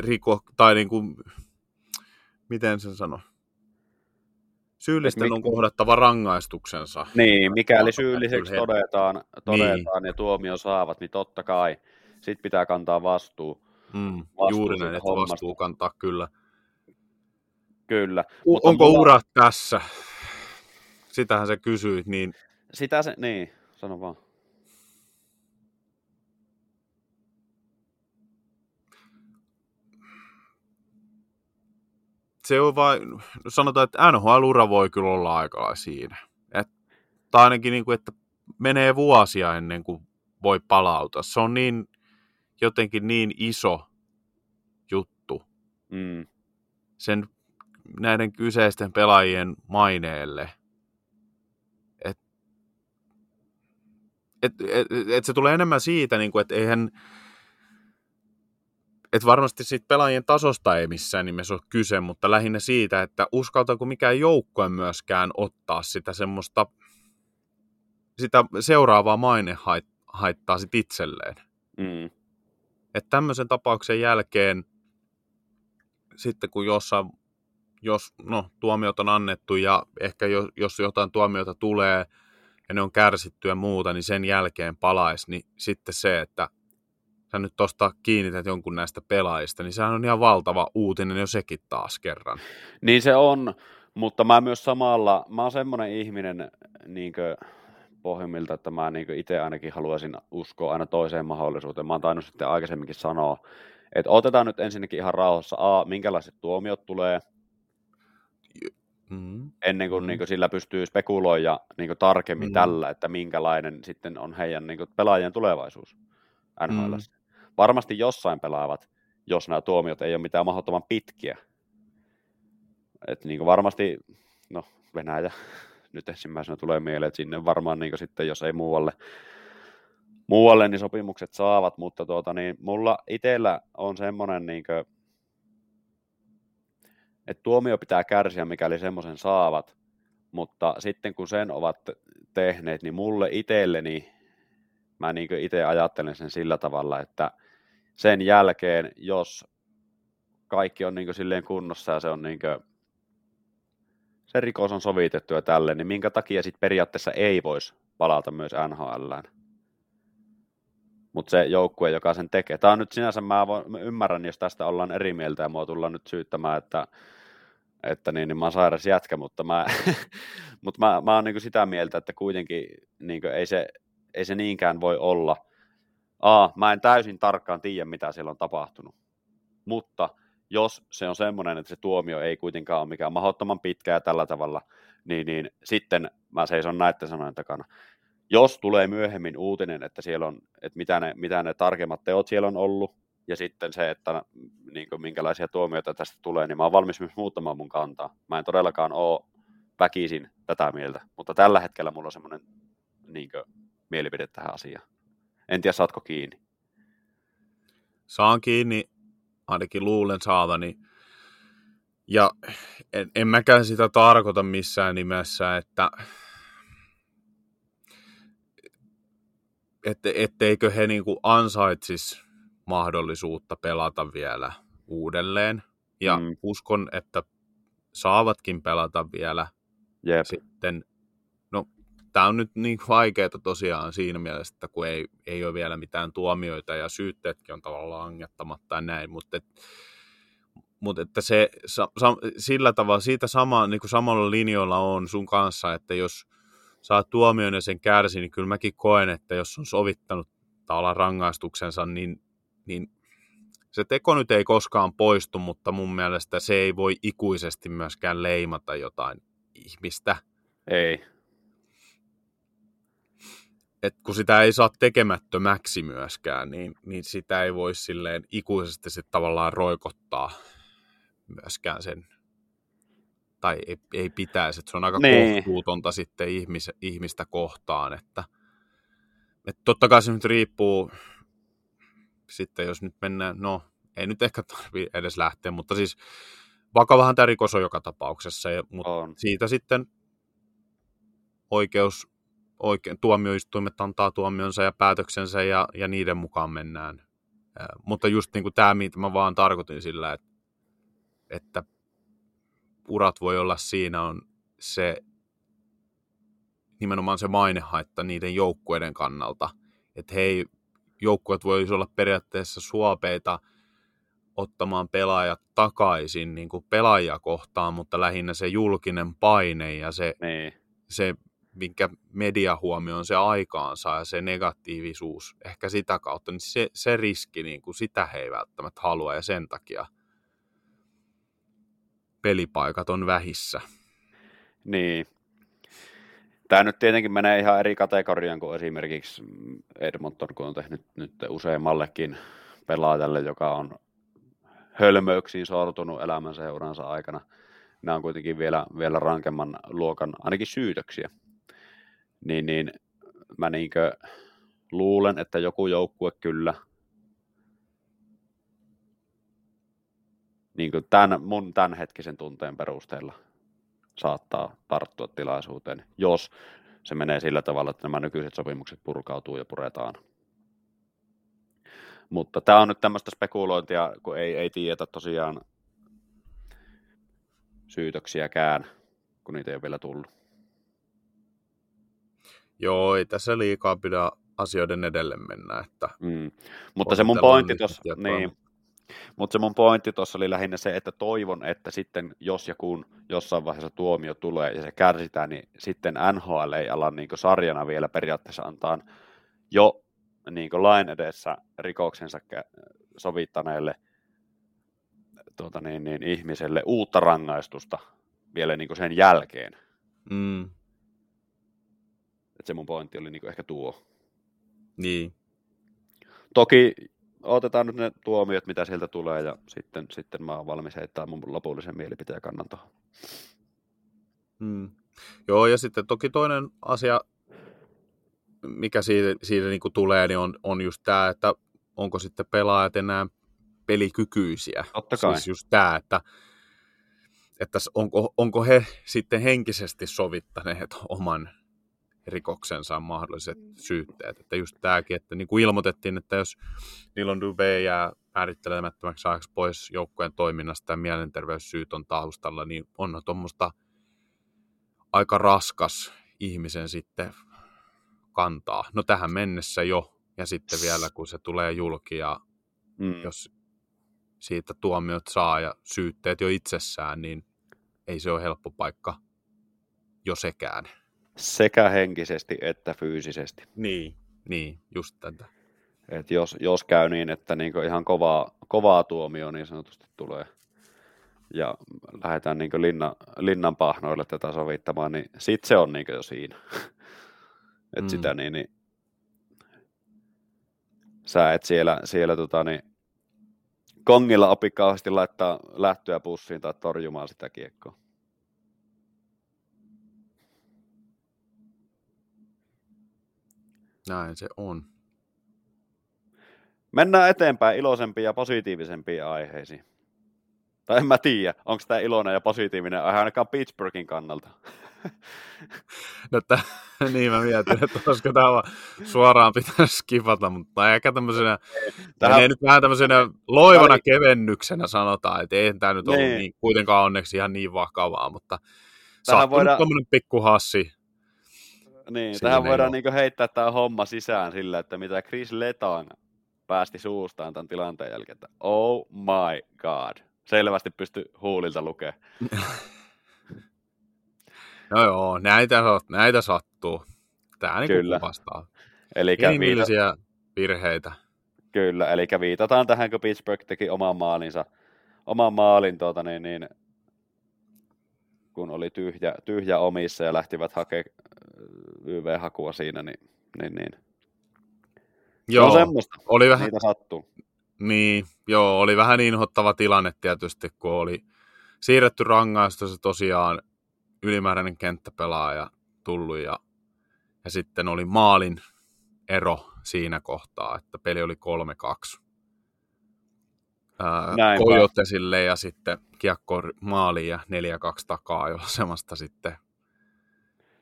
riko, tai niin kuin, miten sen sano, syyllisten on kohdattava rangaistuksensa. Niin, mikäli syylliseksi todetaan, todetaan niin. ja tuomio saavat, niin totta kai sit pitää kantaa vastuu. Mm, juuri näin, että vastuu kantaa kyllä. Kyllä. U- Mutta onko mulla... urat tässä? Sitähän sä kysyit, niin... Sitä se, niin, sano vaan. Se on vain, sanotaan, että NHL-ura voi kyllä olla aika siinä. Et, tai ainakin, niin kuin, että menee vuosia ennen kuin voi palautua. Se on niin, jotenkin niin iso juttu mm. sen näiden kyseisten pelaajien maineelle, että et, et, et se tulee enemmän siitä, niin kuin, että eihän, et varmasti siitä pelaajien tasosta ei missään nimessä ole kyse, mutta lähinnä siitä, että uskaltaako mikään joukkue myöskään ottaa sitä semmoista sitä seuraavaa mainehaittaa sit itselleen. Mm. Että tämmöisen tapauksen jälkeen, sitten kun jossain, jos no, tuomiot on annettu ja ehkä jo, jos jotain tuomiota tulee ja ne on kärsitty ja muuta, niin sen jälkeen palaisi, niin sitten se, että sä nyt tuosta kiinnität jonkun näistä pelaajista, niin sehän on ihan valtava uutinen jo sekin taas kerran. Niin se on, mutta mä myös samalla, mä oon semmoinen ihminen niin pohjimmilta, että mä niin itse ainakin haluaisin uskoa aina toiseen mahdollisuuteen. Mä oon tainnut sitten aikaisemminkin sanoa, että otetaan nyt ensinnäkin ihan rauhassa, A, minkälaiset tuomiot tulee, mm. ennen kuin, mm. niin kuin sillä pystyy spekuloida niin tarkemmin mm. tällä, että minkälainen sitten on heidän niin pelaajien tulevaisuus NHL. Mm varmasti jossain pelaavat, jos nämä tuomiot ei ole mitään mahdottoman pitkiä. Et niin varmasti, no Venäjä. Nyt ensimmäisenä tulee mieleen, että sinne varmaan niin sitten, jos ei muualle, muualle niin sopimukset saavat, mutta tuota, niin mulla itsellä on semmoinen, niin kuin, että tuomio pitää kärsiä, mikäli semmoisen saavat, mutta sitten kun sen ovat tehneet, niin mulle itselleni, mä niin itse ajattelen sen sillä tavalla, että sen jälkeen, jos kaikki on niin silleen kunnossa ja se on niin kuin, se rikos on sovitettu ja tälleen, niin minkä takia sitten periaatteessa ei voisi palata myös NHLään? Mutta se joukkue, joka sen tekee. Tämä on nyt sinänsä, mä, ymmärrän, jos tästä ollaan eri mieltä ja mua tullaan nyt syyttämään, että, että niin, niin mä oon sairas jätkä, mutta mä, mutta mä, mä oon niin sitä mieltä, että kuitenkin niin ei, se, ei se niinkään voi olla – A, mä en täysin tarkkaan tiedä, mitä siellä on tapahtunut. Mutta jos se on semmoinen, että se tuomio ei kuitenkaan ole mikään mahdottoman pitkä ja tällä tavalla, niin, niin sitten mä seison näiden sanojen takana. Jos tulee myöhemmin uutinen, että siellä on, että mitä ne, mitä ne tarkemmat teot siellä on ollut, ja sitten se, että niin kuin, minkälaisia tuomioita tästä tulee, niin mä oon valmis myös muuttamaan mun kantaa. Mä en todellakaan ole väkisin tätä mieltä, mutta tällä hetkellä mulla on semmoinen niin mielipide tähän asiaan. En tiedä, saatko kiinni? Saan kiinni, ainakin luulen saavani. Ja en, en mäkään sitä tarkoita missään nimessä, että ette, etteikö he niin ansaitsis mahdollisuutta pelata vielä uudelleen. Ja mm. uskon, että saavatkin pelata vielä Jep. sitten. Tämä on nyt niin vaikeaa tosiaan siinä mielessä, että kun ei, ei ole vielä mitään tuomioita ja syytteetkin on tavallaan angettamatta ja näin, mutta et, mutta että se sa, sa, sillä tavalla, siitä sama, niin kuin samalla linjoilla on sun kanssa, että jos saa tuomion ja sen kärsi, niin kyllä mäkin koen, että jos on sovittanut tavallaan rangaistuksensa, niin, niin se teko nyt ei koskaan poistu, mutta mun mielestä se ei voi ikuisesti myöskään leimata jotain ihmistä. Ei. Et kun sitä ei saa tekemättömäksi myöskään, niin, niin sitä ei voi silleen ikuisesti sit tavallaan roikottaa myöskään sen, tai ei, ei pitäisi, että se on aika niin. kohtuutonta sitten ihmis, ihmistä kohtaan, että, että totta kai se nyt riippuu sitten, jos nyt mennään, no ei nyt ehkä tarvi edes lähteä, mutta siis vakavahan tämä rikos on joka tapauksessa, ja, mutta on. siitä sitten oikeus, oikein, tuomioistuimet antaa tuomionsa ja päätöksensä ja, ja niiden mukaan mennään. Mutta just niin kuin tämä, mitä mä vaan tarkoitin sillä, että, että urat voi olla siinä on se nimenomaan se mainehaitta niiden joukkueiden kannalta, että hei, joukkueet voisi olla periaatteessa suopeita ottamaan pelaajat takaisin niin kuin pelaajia kohtaan, mutta lähinnä se julkinen paine ja se, niin. se minkä media huomioon se aikaansa ja se negatiivisuus ehkä sitä kautta, niin se, se riski, niin kuin sitä he ei välttämättä halua ja sen takia pelipaikat on vähissä. Niin. Tämä nyt tietenkin menee ihan eri kategoriaan kuin esimerkiksi Edmonton, kun on tehnyt nyt useammallekin pelaajalle, joka on hölmöyksiin sortunut elämänsä seuransa aikana. Nämä on kuitenkin vielä, vielä rankemman luokan, ainakin syytöksiä. Niin, niin mä niinkö luulen, että joku joukkue kyllä niin kuin tämän, mun tämänhetkisen tunteen perusteella saattaa tarttua tilaisuuteen, jos se menee sillä tavalla, että nämä nykyiset sopimukset purkautuu ja puretaan mutta tämä on nyt tämmöistä spekulointia, kun ei, ei tiedetä tosiaan syytöksiäkään, kun niitä ei ole vielä tullut. Joo, ei tässä liikaa pidä asioiden edelle mennä. Että mm. Mutta se mun pointti tuossa, niin, mutta se mun pointti tuossa oli lähinnä se, että toivon, että sitten jos ja kun jossain vaiheessa tuomio tulee ja se kärsitään, niin sitten NHL ei ala niin sarjana vielä periaatteessa antaa jo niin lain edessä rikoksensa sovittaneelle tuota niin, niin, ihmiselle uutta rangaistusta vielä niin sen jälkeen. Mm. Et se mun pointti oli niin ehkä tuo. Niin. Toki otetaan nyt ne tuomiot, mitä sieltä tulee, ja sitten, sitten mä oon valmis heittää mun lopullisen mielipiteen kannan tuohon. Mm. Joo, ja sitten toki toinen asia, mikä siitä, siitä niin kuin tulee, niin on, on just tämä, että onko sitten pelaajat enää pelikykyisiä. Totta kai. Siis just tämä, että, että onko, onko he sitten henkisesti sovittaneet oman rikoksensa mahdolliset syytteet. Että just tämäkin, että niin kuin ilmoitettiin, että jos Nilon Dubé jää määrittelemättömäksi ajaksi pois joukkueen toiminnasta ja mielenterveyssyyt on taustalla, niin on tuommoista aika raskas ihmisen sitten kantaa. No tähän mennessä jo, ja sitten vielä kun se tulee julki ja mm. jos siitä tuomiot saa ja syytteet jo itsessään, niin ei se ole helppo paikka jo sekään. Sekä henkisesti että fyysisesti. Niin, niin just tätä. Et jos, jos käy niin, että niinku ihan kovaa, kovaa tuomio niin sanotusti tulee, ja lähdetään niin linna, linnan pahnoille tätä sovittamaan, niin sit se on niin jo siinä. että mm. sitä niin, niin sä et siellä, siellä tota, niin, kongilla opi kauheasti laittaa lähtöä pussiin tai torjumaan sitä kiekkoa. Näin se on. Mennään eteenpäin iloisempiin ja positiivisempiin aiheisiin. Tai en mä tiedä, onko tämä iloinen ja positiivinen aihe ainakaan Pittsburghin kannalta. No, t- niin mä mietin, että olisiko tämä suoraan pitäisi skipata, mutta ehkä tämmöisenä, Tähän... nyt vähän tämmöisenä loivana kevennyksenä sanotaan, että ei tämä nyt ollut niin. niin, kuitenkaan onneksi ihan niin vakavaa, mutta sattunut voidaan... tuommoinen pikku Niin, tähän voidaan niin heittää tämä homma sisään sillä, että mitä Chris Letang päästi suustaan tämän tilanteen jälkeen, että oh my god, selvästi pysty huulilta lukemaan. No joo, näitä, näitä sattuu. Tämä niin Kyllä. kuvastaa. Eli viita... virheitä. Kyllä, eli viitataan tähän, kun Pittsburgh teki oman maalinsa, oman maalin, tuota, niin, niin, kun oli tyhjä, tyhjä omissa ja lähtivät hakemaan YV-hakua siinä, niin, niin, niin. Joo, se on semmoista, oli vähän, niitä sattuu. Niin, joo, oli vähän inhottava tilanne tietysti, kun oli siirretty rangaistus tosiaan ylimääräinen kenttäpelaaja tullut ja, ja sitten oli maalin ero siinä kohtaa, että peli oli 3-2. Kojotesille ja sitten kiekko maaliin ja 4-2 takaa jo semmoista sitten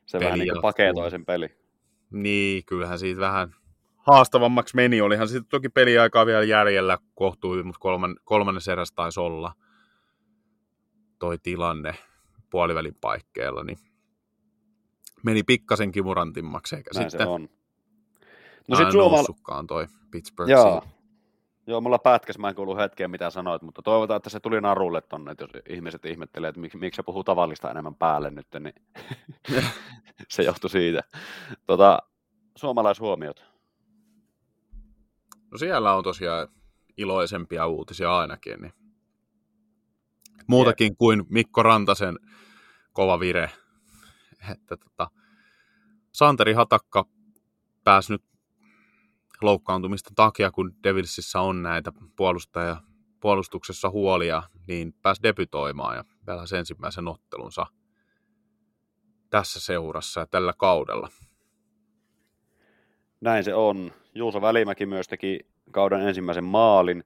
Se vähän niin kuin paketoisen peli. Niin, kyllähän siitä vähän haastavammaksi meni. Olihan sitten toki peliaikaa vielä jäljellä kohtuu, mutta kolman, kolmannen eräs taisi olla toi tilanne puolivälin paikkeilla, niin meni pikkasen kimurantimmaksi, eikä Näin sitten se on. No sit Suomalla... toi Pittsburgh Joo. Joo, mulla pätkäs, mä en kuulu hetkeen mitä sanoit, mutta toivotaan, että se tuli narulle tonne, että jos ihmiset ihmettelee, että miksi, miksi se puhuu tavallista enemmän päälle nyt, niin se johtui siitä. Tota, suomalaishuomiot. No siellä on tosiaan iloisempia uutisia ainakin, niin muutakin Jep. kuin Mikko Rantasen kova vire. Että tota, Santeri Hatakka pääsi nyt loukkaantumista takia, kun Devilsissä on näitä puolustaja, puolustuksessa huolia, niin pääsi debytoimaan ja pelasi ensimmäisen ottelunsa tässä seurassa ja tällä kaudella. Näin se on. Juuso Välimäki myös teki kauden ensimmäisen maalin.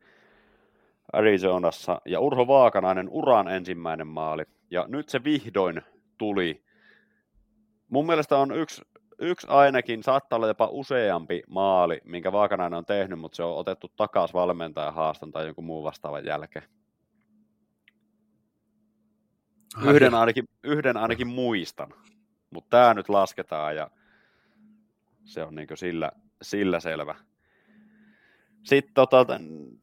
Arizonassa ja Urho Vaakanainen uran ensimmäinen maali. Ja nyt se vihdoin tuli. Mun mielestä on yksi, yksi ainakin, saattaa olla jopa useampi maali, minkä Vaakanainen on tehnyt, mutta se on otettu takaisin valmentajan haaston tai jonkun muun vastaavan jälkeen. Yhden ainakin, yhden ainakin muistan, mutta tämä nyt lasketaan ja se on niin sillä, sillä selvä. Sitten tota,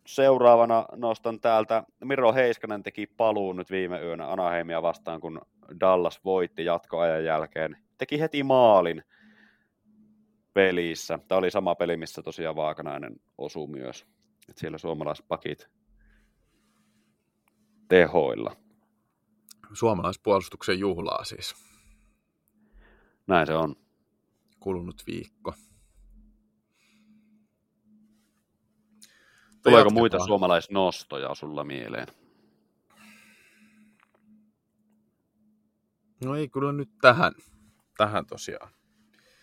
seuraavana nostan täältä, Miro Heiskanen teki paluun nyt viime yönä Anaheimia vastaan, kun Dallas voitti jatkoajan jälkeen. Teki heti maalin pelissä. Tämä oli sama peli, missä tosiaan Vaakanainen osui myös. Et siellä suomalaispakit tehoilla. Suomalaispuolustuksen juhlaa siis. Näin se on. Kulunut viikko. Tuleeko jatketaan. muita suomalaisnostoja sulla mieleen? No ei kyllä nyt tähän, tähän tosiaan.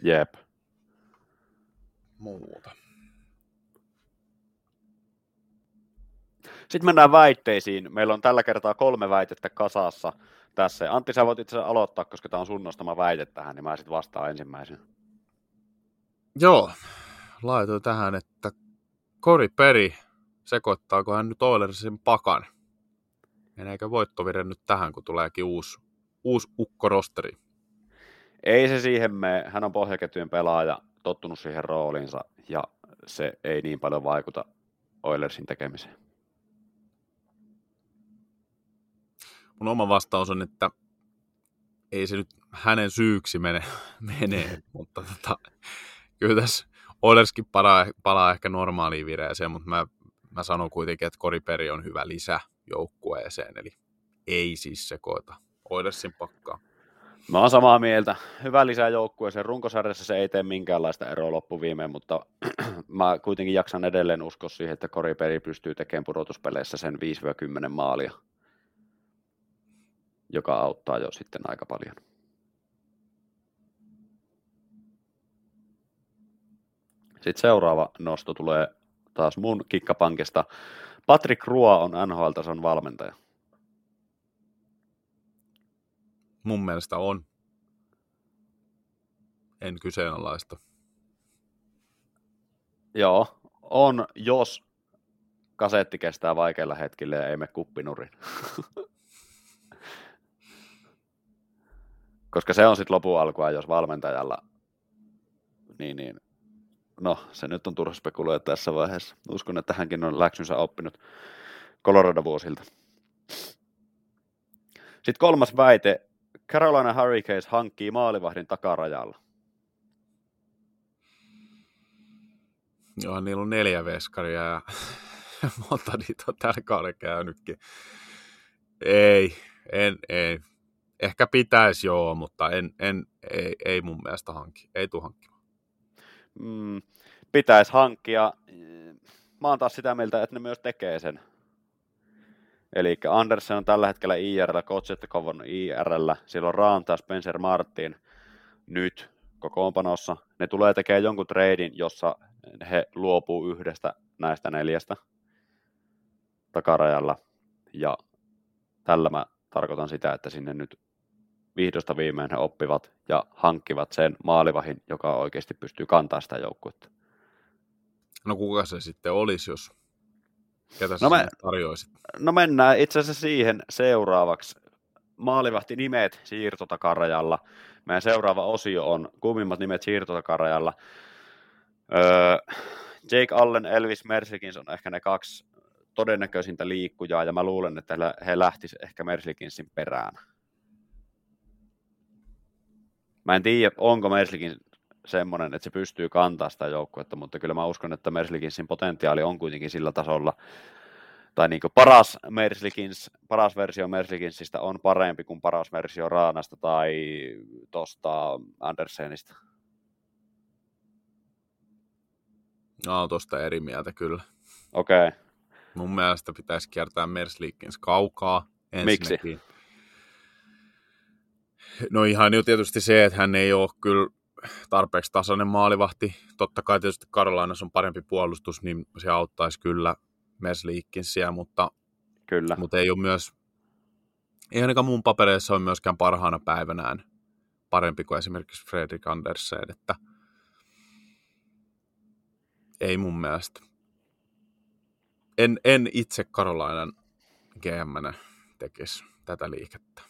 Jep. Muuta. Sitten mennään väitteisiin. Meillä on tällä kertaa kolme väitettä kasassa tässä. Antti, sä voit itse aloittaa, koska tämä on sun nostama väite tähän, niin mä sitten vastaan ensimmäisen. Joo, laitoin tähän, että Kori Peri sekoittaako hän nyt Oilersin pakan? Meneekö voittovire nyt tähän, kun tuleekin uusi, uusi ukkorosteri? Ei se siihen mene. Hän on pohjaketjujen pelaaja, tottunut siihen rooliinsa ja se ei niin paljon vaikuta Oilersin tekemiseen. Mun oma vastaus on, että ei se nyt hänen syyksi mene, menee, mutta tota, kyllä tässä Oilerskin palaa, palaa ehkä normaaliin vireeseen, mutta mä mä sanon kuitenkin, että Koriperi on hyvä lisä joukkueeseen, eli ei siis sekoita. Oilersin pakkaa. Mä oon samaa mieltä. Hyvä lisää joukkueeseen. Runkosarjassa se ei tee minkäänlaista eroa loppuviimeen, mutta mä kuitenkin jaksan edelleen uskoa siihen, että Koriperi pystyy tekemään pudotuspeleissä sen 5-10 maalia, joka auttaa jo sitten aika paljon. Sitten seuraava nosto tulee taas mun kikkapankista. Patrick Rua on NHL-tason valmentaja. Mun mielestä on. En kyseenalaista. Joo, on, jos kasetti kestää vaikeilla hetkillä ja ei me kuppinurin. Koska se on sitten lopun alkua, jos valmentajalla, niin, niin no se nyt on turha spekuloida tässä vaiheessa. Uskon, että hänkin on läksynsä oppinut Colorado-vuosilta. Sitten kolmas väite. Carolina Hurricanes hankkii maalivahdin takarajalla. Joo, niillä on neljä veskaria ja monta niitä on tällä kaudella käynytkin. Ei, en, ei. Ehkä pitäisi joo, mutta en, en, ei, ei mun mielestä hankki. Ei tule hankkimaan. Mm, pitäisi hankkia. Mä oon taas sitä mieltä, että ne myös tekee sen. Eli Andersen on tällä hetkellä IRL, Kotsettekov on IRL, siellä on Ranta, Spencer Martin nyt kokoonpanossa. Ne tulee tekemään jonkun treidin, jossa he luopuu yhdestä näistä neljästä takarajalla. Ja tällä mä tarkoitan sitä, että sinne nyt vihdosta viimein he oppivat ja hankkivat sen maalivahin, joka oikeasti pystyy kantaa sitä joukkuetta. No kuka se sitten olisi, jos ketä no me, tarjoisit? No mennään itse asiassa siihen seuraavaksi. Maalivahti nimet siirtotakarajalla. Meidän seuraava osio on kuumimmat nimet siirtotakarajalla. Öö, Jake Allen, Elvis Mersikins on ehkä ne kaksi todennäköisintä liikkujaa, ja mä luulen, että he lähtisivät ehkä Mersikinsin perään. Mä en tiedä, onko Merslikin semmoinen, että se pystyy kantaa sitä joukkuetta, mutta kyllä mä uskon, että Merslikinsin potentiaali on kuitenkin sillä tasolla, tai niin paras, Merslikins, paras versio Merslikinsistä on parempi kuin paras versio Raanasta tai tuosta Andersenista. No, tuosta eri mieltä kyllä. Okei. Okay. Mun mielestä pitäisi kiertää Merslikins kaukaa. Ensinnäkin. Miksi? No ihan jo tietysti se, että hän ei ole kyllä tarpeeksi tasainen maalivahti. Totta kai tietysti Karolainassa on parempi puolustus, niin se auttaisi kyllä Mesliikkinsiä, mutta, kyllä. mutta ei ole myös, ei ainakaan mun papereissa ole myöskään parhaana päivänään parempi kuin esimerkiksi Fredrik Andersen, että ei mun mielestä. En, en itse Karolainan gm tekisi tätä liikettä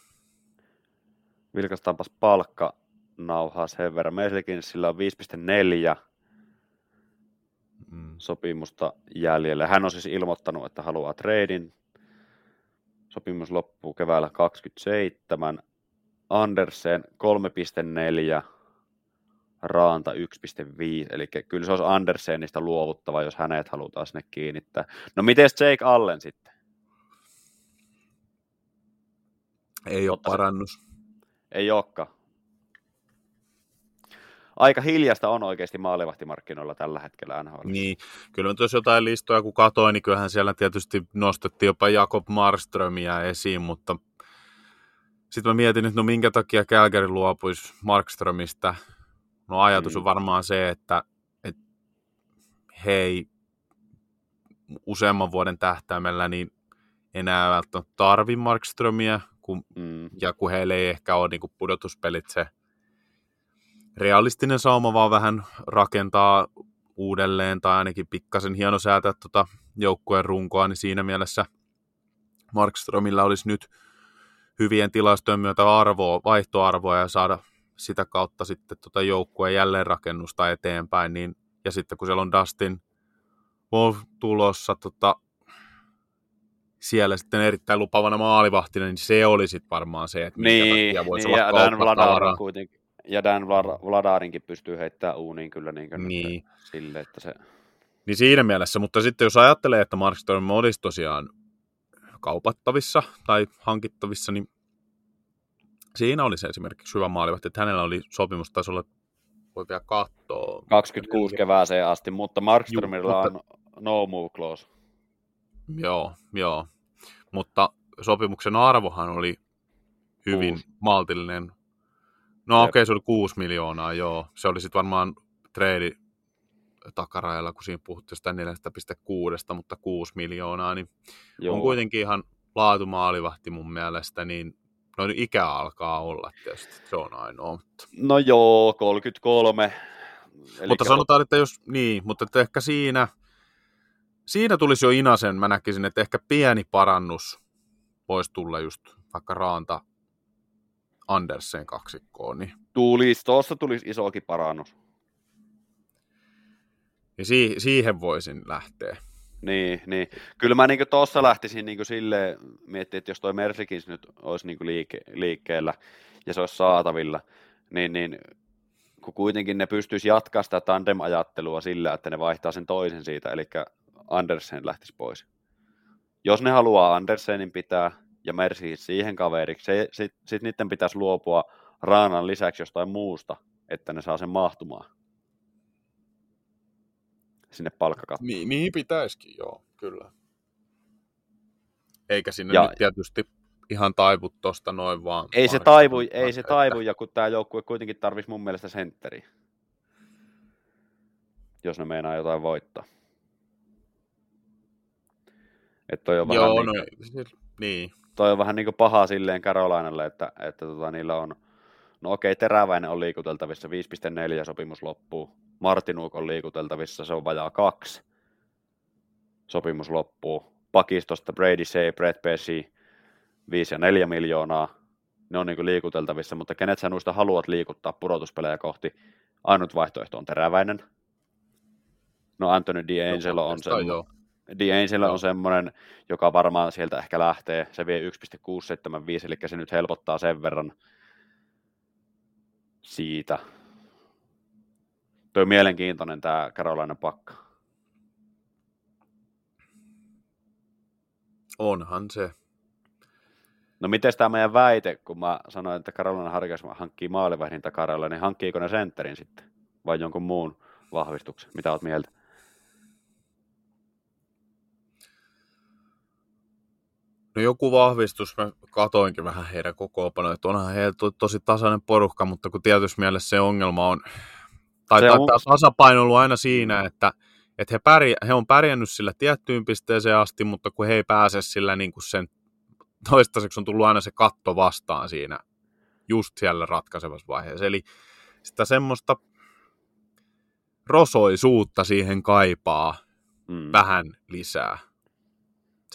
vilkastaanpas palkka nauhaa sen verran. Meilläkin sillä on 5,4 mm. sopimusta jäljellä. Hän on siis ilmoittanut, että haluaa treidin. Sopimus loppuu keväällä 27. Andersen 3,4. Raanta 1,5, eli kyllä se olisi Andersenista luovuttava, jos hänet halutaan sinne kiinnittää. No miten Jake Allen sitten? Ei ole parannus. Ei olekaan. Aika hiljasta on oikeasti maalivahtimarkkinoilla tällä hetkellä NHL. Niin, kyllä nyt jos jotain listoja kun katsoin, niin kyllähän siellä tietysti nostettiin jopa Jakob Marströmiä esiin, mutta sitten mä mietin, että no minkä takia Calgary luopuisi Markströmistä. No ajatus mm. on varmaan se, että, että hei, useamman vuoden tähtäimellä niin enää välttämättä tarvi Markströmiä, kun, mm. ja kun heillä ei ehkä ole niin pudotuspelit se realistinen sauma, vaan vähän rakentaa uudelleen tai ainakin pikkasen hieno säätää tuota joukkueen runkoa, niin siinä mielessä Markströmillä olisi nyt hyvien tilastojen myötä arvoa, vaihtoarvoa ja saada sitä kautta sitten tuota joukkueen jälleenrakennusta eteenpäin, niin, ja sitten kun siellä on Dustin Wolf tulossa tota, siellä sitten erittäin lupavana maalivahtina, niin se oli sitten varmaan se, että minkä niin, takia voisi niin, olla ja Dan kuitenkin, ja Dan Vladarinkin pystyy heittämään uuniin kyllä niin, niin. sille, että se... Niin siinä mielessä, mutta sitten jos ajattelee, että Markström olisi tosiaan kaupattavissa tai hankittavissa, niin siinä oli se esimerkiksi hyvä maalivahti, että hänellä oli sopimus, taisi olla, voi vielä katsoa. 26 kevääseen asti, mutta Markströmillä on no move clause. Joo, joo. Mutta sopimuksen arvohan oli hyvin Kuusi. maltillinen. No okei, okay, se oli 6 miljoonaa, joo. Se oli sitten varmaan trade takarajalla, kun siinä puhuttiin sitä 4,6, mutta 6 miljoonaa, niin Joo. on kuitenkin ihan laatumaalivahti mun mielestä, niin no ikä alkaa olla tietysti, se on ainoa. Mutta, No joo, 33. Elikkä mutta sanotaan, että jos, niin, mutta että ehkä siinä, siinä tulisi jo Inasen, mä näkisin, että ehkä pieni parannus voisi tulla just vaikka Raanta Andersen kaksikkoon, niin, Tulisi, tuossa tulisi isokin parannus. niin si- siihen voisin lähteä. Niin, niin. Kyllä mä niin tuossa lähtisin niin silleen miettiä, että jos toi Mersikins nyt olisi niin liike, liikkeellä ja se olisi saatavilla, niin, niin kun kuitenkin ne pystyisi jatkaa sitä tandem-ajattelua sillä, että ne vaihtaa sen toisen siitä, eli Andersen lähtisi pois. Jos ne haluaa Andersenin pitää ja Mersikins siihen kaveriksi, sitten sit niiden pitäisi luopua Raanan lisäksi jostain muusta, että ne saa sen mahtumaan sinne palkkakattoon. Mi- mihin pitäisikin, joo, kyllä. Eikä sinne Ja- nyt tietysti ihan taivu tosta noin vaan. Ei se taivu, ei kanssa, se että- taivu, ja kun tämä joukkue kuitenkin tarvisi mun mielestä sentteriä. Jos ne meinaa jotain voittaa. Että toi on, vähän Joo, niin, no siis- niin. Toi on vähän niin kuin paha silleen Karolainalle, että, että tota, niillä on, no okei, Teräväinen on liikuteltavissa, 5.4 sopimus loppuu. Martinuk on liikuteltavissa, se on vajaa kaksi. Sopimus loppuu. Pakistosta Brady Shea, Brett Pesci, 5 ja 4 miljoonaa. Ne on niin kuin liikuteltavissa, mutta kenet sä noista haluat liikuttaa pudotuspelejä kohti? Ainut vaihtoehto on Teräväinen. No Anthony D'Angelo on se, joo. D'Angelo on semmoinen, joka varmaan sieltä ehkä lähtee. Se vie 1,675, eli se nyt helpottaa sen verran siitä. Tuo on mielenkiintoinen tämä Carolina pakka. Onhan se. No miten tämä meidän väite, kun mä sanoin, että Carolina Harkas hankkii maalivahdin takaralle, niin hankkiiko ne sentterin sitten? Vai jonkun muun vahvistuksen? Mitä oot mieltä? No joku vahvistus, mä katoinkin vähän heidän kokoopanoja, että onhan heillä to, tosi tasainen porukka, mutta kun tietysti mielessä se ongelma on, tai Se on... tasapaino ollut aina siinä, että, että he, pärjä, he on pärjännyt sillä tiettyyn pisteeseen asti, mutta kun he ei pääse sillä niin kuin sen, toistaiseksi on tullut aina se katto vastaan siinä, just siellä ratkaisevassa vaiheessa. Eli sitä semmoista rosoisuutta siihen kaipaa Mm. vähän lisää.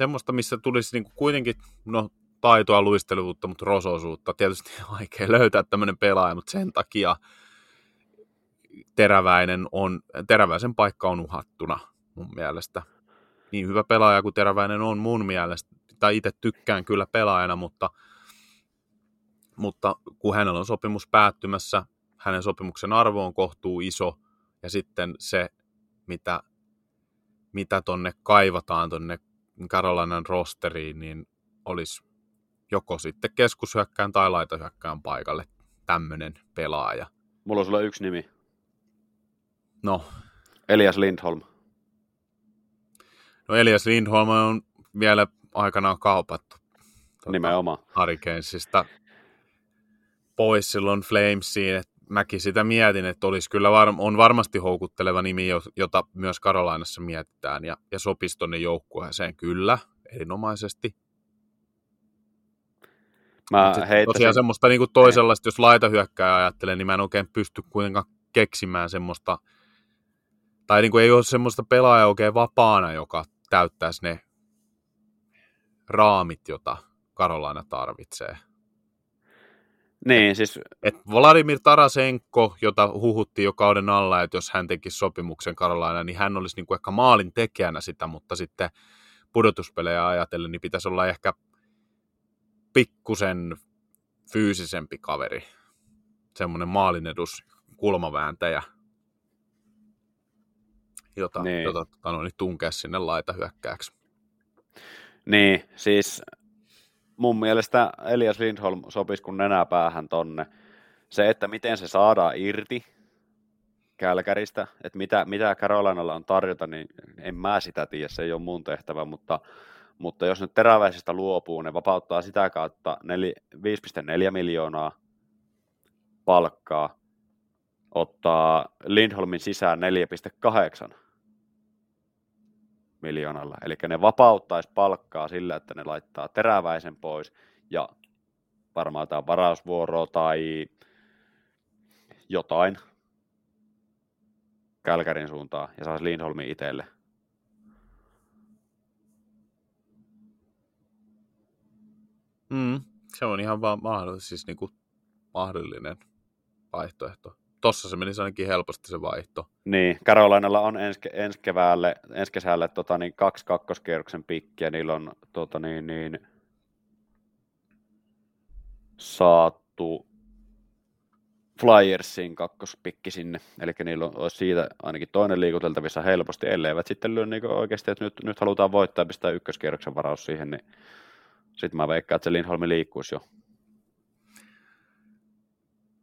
Semmoista, missä tulisi niinku kuitenkin no, taitoa, luistelevuutta, mutta rosoisuutta. Tietysti vaikea löytää tämmöinen pelaaja, mutta sen takia Teräväinen on, Teräväisen paikka on uhattuna mun mielestä. Niin hyvä pelaaja kuin Teräväinen on mun mielestä, tai itse tykkään kyllä pelaajana, mutta, mutta kun hänellä on sopimus päättymässä, hänen sopimuksen arvo on kohtuu iso, ja sitten se, mitä, mitä tonne kaivataan tonne Carolinan rosteriin, niin olisi joko sitten keskushyökkään tai laitahyökkään paikalle tämmöinen pelaaja. Mulla on sulla yksi nimi. No, Elias Lindholm. no Elias Lindholm on vielä aikanaan kaupattu tuota, Nimenomaan. Hurricanesista pois silloin Flamesiin. Et mäkin sitä mietin, että olisi kyllä var- on varmasti houkutteleva nimi, jo- jota myös Karolainassa mietitään ja, ja sopisi tonne joukkueeseen kyllä erinomaisesti. Mä heittäisin, Tosiaan semmoista niin kuin toisenlaista, jos laitahyökkää ajattelee, niin mä en oikein pysty kuitenkaan keksimään semmoista, tai niin kuin ei ole semmoista pelaajaa oikein vapaana, joka täyttäisi ne raamit, jota Karolaina tarvitsee. Niin siis Et Vladimir Tarasenko, jota huhuttiin jo kauden alla, että jos hän tekisi sopimuksen Karolaina, niin hän olisi niin kuin ehkä maalin tekijänä sitä, mutta sitten pudotuspelejä ajatellen, niin pitäisi olla ehkä pikkusen fyysisempi kaveri. Semmoinen maalinedus kulmavääntäjä, jota, Niin. jota tota, no, niin tunkea sinne laita hyökkääksi. Niin, siis mun mielestä Elias Lindholm sopisi kun nenäpäähän tonne. Se, että miten se saadaan irti Kälkäristä, että mitä, mitä Carolinalla on tarjota, niin en mä sitä tiedä, se ei ole mun tehtävä, mutta, mutta jos nyt teräväisestä luopuu, ne vapauttaa sitä kautta 5,4 miljoonaa palkkaa, ottaa Lindholmin sisään 4,8 miljoonalla. Eli ne vapauttaisi palkkaa sillä, että ne laittaa teräväisen pois ja varmaan tämä varausvuoro tai jotain Kälkärin suuntaan ja saisi Lindholmin itselle. Mm, se on ihan vaan mahdollinen, siis niin kuin mahdollinen vaihtoehto. Tossa se menisi ainakin helposti se vaihto. Niin, Karolainalla on ensi, ensi keväälle, ensi tota, niin kaksi kakkoskierroksen pikkiä, niillä on tota, niin, niin, saatu Flyersin kakkospikki sinne, eli niillä on, olisi siitä ainakin toinen liikuteltavissa helposti, elleivät sitten lyö niin oikeasti, että nyt, nyt halutaan voittaa pistää ykköskierroksen varaus siihen, niin sitten mä veikkaan, että se Lindholmi liikkuisi jo.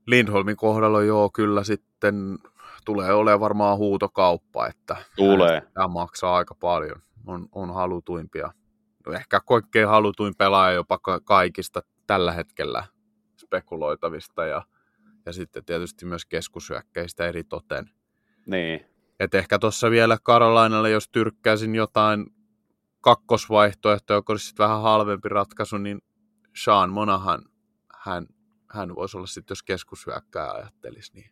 Lindholmin kohdalla joo, kyllä sitten tulee olemaan varmaan huutokauppa, että tulee. tämä maksaa aika paljon, on, on halutuimpia. No ehkä kaikkein halutuin pelaaja jopa kaikista tällä hetkellä spekuloitavista ja ja sitten tietysti myös keskusyökkäistä eri toten. Niin. Et ehkä tuossa vielä Karolainalle, jos tyrkkäisin jotain kakkosvaihtoehtoa, joka olisi sitten vähän halvempi ratkaisu, niin Sean Monahan, hän, hän voisi olla sitten, jos keskusyökkää ajattelisi, niin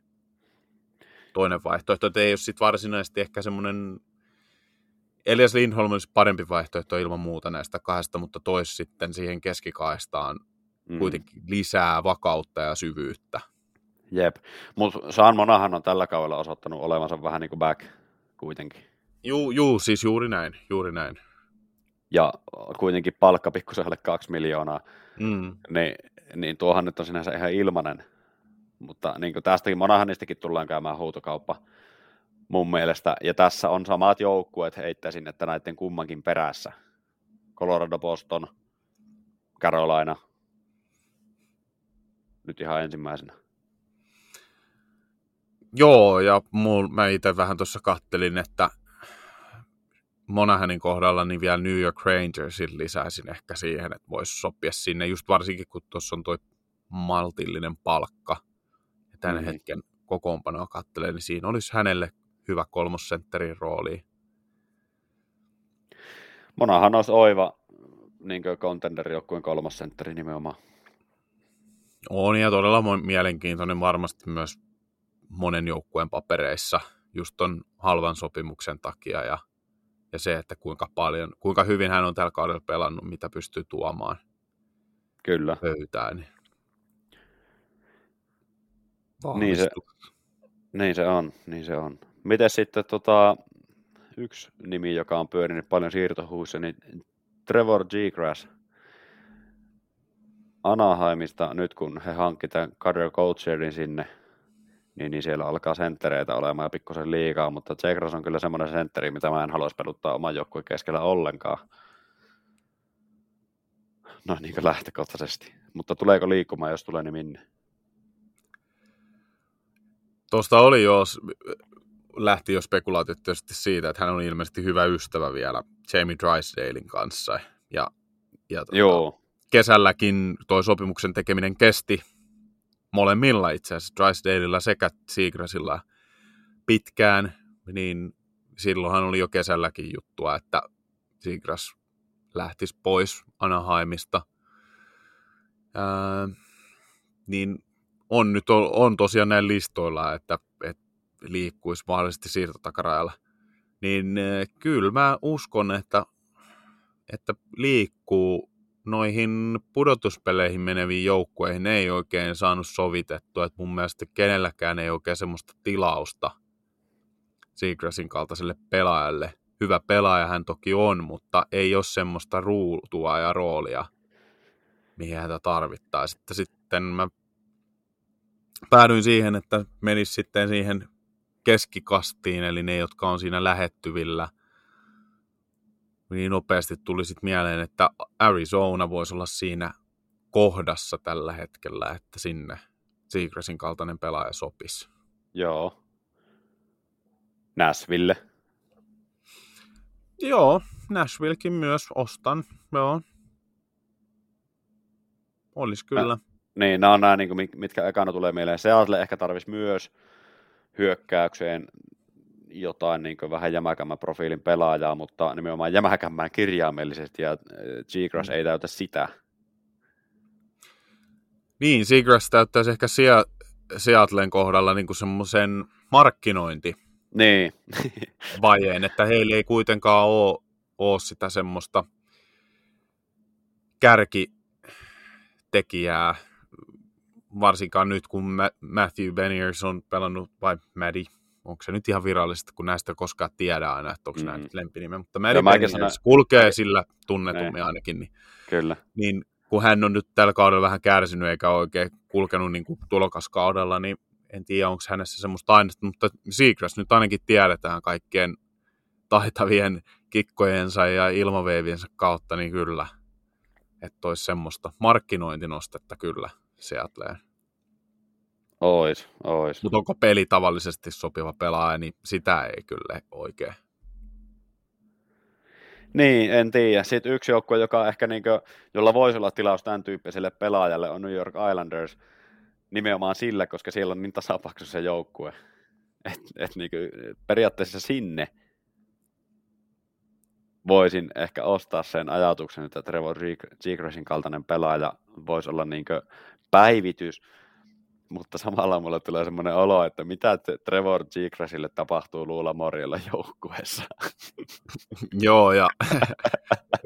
toinen vaihtoehto. Että ei ole sitten varsinaisesti ehkä semmoinen Elias Lindholm olisi parempi vaihtoehto ilman muuta näistä kahdesta, mutta tois sitten siihen keskikaistaan mm. kuitenkin lisää vakautta ja syvyyttä. Jep, mutta Saan Monahan on tällä kaudella osoittanut olevansa vähän niin kuin back kuitenkin. Juu, juu, siis juuri näin, juuri näin. Ja kuitenkin palkka pikkusen alle kaksi miljoonaa, mm. niin tuohan nyt on sinänsä ihan ilmanen. Mutta niin kuin tästäkin, monahan niistäkin tullaan käymään huutokauppa mun mielestä. Ja tässä on samat joukkueet heittäisin, että näiden kummankin perässä. Colorado, Boston, Carolina. Nyt ihan ensimmäisenä. Joo, ja mul, mä itse vähän tuossa kattelin, että Monahanin kohdalla niin vielä New York Rangersin lisäisin ehkä siihen, että voisi sopia sinne, just varsinkin kun tuossa on tuo maltillinen palkka. Ja tämän mm-hmm. hetken kokoonpanoa kattelee, niin siinä olisi hänelle hyvä kolmosentterin rooli. Monahan olisi oiva niin contender joukkueen kolmosentteri nimenomaan. On ja todella mielenkiintoinen varmasti myös monen joukkueen papereissa just ton halvan sopimuksen takia ja, ja se, että kuinka paljon, kuinka hyvin hän on tällä kaudella pelannut, mitä pystyy tuomaan Kyllä. pöytään. Niin, niin se, niin se on, niin se on. Miten sitten tota, yksi nimi, joka on pyörinyt paljon siirtohuissa, niin Trevor G. Anaheimista nyt kun he hankkivat Carter Coacherin sinne niin, niin siellä alkaa senttereitä olemaan pikkusen liikaa, mutta Tsekras on kyllä semmoinen sentteri, mitä mä en haluaisi peluttaa oman joukkueen keskellä ollenkaan. No niin kuin lähtökohtaisesti. Mutta tuleeko liikkumaan, jos tulee, niin minne? Tuosta oli jo, lähti jo spekulaatiot tietysti siitä, että hän on ilmeisesti hyvä ystävä vielä Jamie Drysdalein kanssa. Ja, ja tuota, Joo. kesälläkin toi sopimuksen tekeminen kesti molemmilla itse asiassa, Drysdaleilla sekä Seagrassilla pitkään, niin silloinhan oli jo kesälläkin juttua, että Seagrass lähtisi pois Anaheimista. Ää, niin on nyt on, on tosiaan näin listoilla, että, että liikkuisi mahdollisesti siirtotakarajalla. Niin kyllä mä uskon, että, että liikkuu noihin pudotuspeleihin meneviin joukkueihin ei oikein saanut sovitettua, että mun mielestä kenelläkään ei oikein semmoista tilausta Seagrassin kaltaiselle pelaajalle. Hyvä pelaaja hän toki on, mutta ei ole semmoista ruutua ja roolia, mihin häntä tarvittaisiin. Sitten, sitten mä päädyin siihen, että menisi sitten siihen keskikastiin, eli ne, jotka on siinä lähettyvillä. Niin nopeasti tuli sitten mieleen, että Arizona voisi olla siinä kohdassa tällä hetkellä, että sinne Seagrassin kaltainen pelaaja sopisi. Joo. Nashville. Joo, Nashvillekin myös ostan, joo. Olisi kyllä. Mä, niin, nämä on nämä, niin kuin, mitkä ekana tulee mieleen. Seattle ehkä tarvitsisi myös hyökkäykseen jotain niin vähän jämäkämmän profiilin pelaajaa, mutta nimenomaan jämäkämmän kirjaimellisesti, ja G-Grass ei täytä sitä. Niin, Seagrass täyttäisi ehkä Seattlen kohdalla niin semmoisen markkinointi niin. vajeen, että heillä ei kuitenkaan ole, ole sitä semmoista kärkitekijää, varsinkaan nyt kun Matthew Beniers on pelannut, vai Maddie, onko se nyt ihan virallisesti, kun näistä koskaan tiedä aina, että onko mm. nämä nyt mutta Beniers sanon... kulkee sillä tunnetummin niin. ainakin, niin, Kyllä. niin kun hän on nyt tällä kaudella vähän kärsinyt eikä oikein kulkenut niin kuin tulokaskaudella, niin en tiedä, onko hänessä semmoista ainetta, mutta Seagrass nyt ainakin tiedetään kaikkien taitavien kikkojensa ja ilmaveiviensä kautta, niin kyllä, että olisi semmoista markkinointinostetta kyllä Seattleen. Ois, ois. Mutta onko peli tavallisesti sopiva pelaaja, niin sitä ei kyllä oikein. Niin, en tiedä. Sitten yksi joukkue, joka ehkä niinku, jolla voisi olla tilaus tämän tyyppiselle pelaajalle, on New York Islanders. Nimenomaan sillä, koska siellä on niin tasapaksu se joukkue. Et, et niinku, periaatteessa sinne voisin ehkä ostaa sen ajatuksen, että Trevor Seagrassin kaltainen pelaaja voisi olla niinku päivitys mutta samalla mulle tulee semmoinen olo, että mitä Trevor Seagrassille tapahtuu Luula Morjella joukkueessa. Joo, ja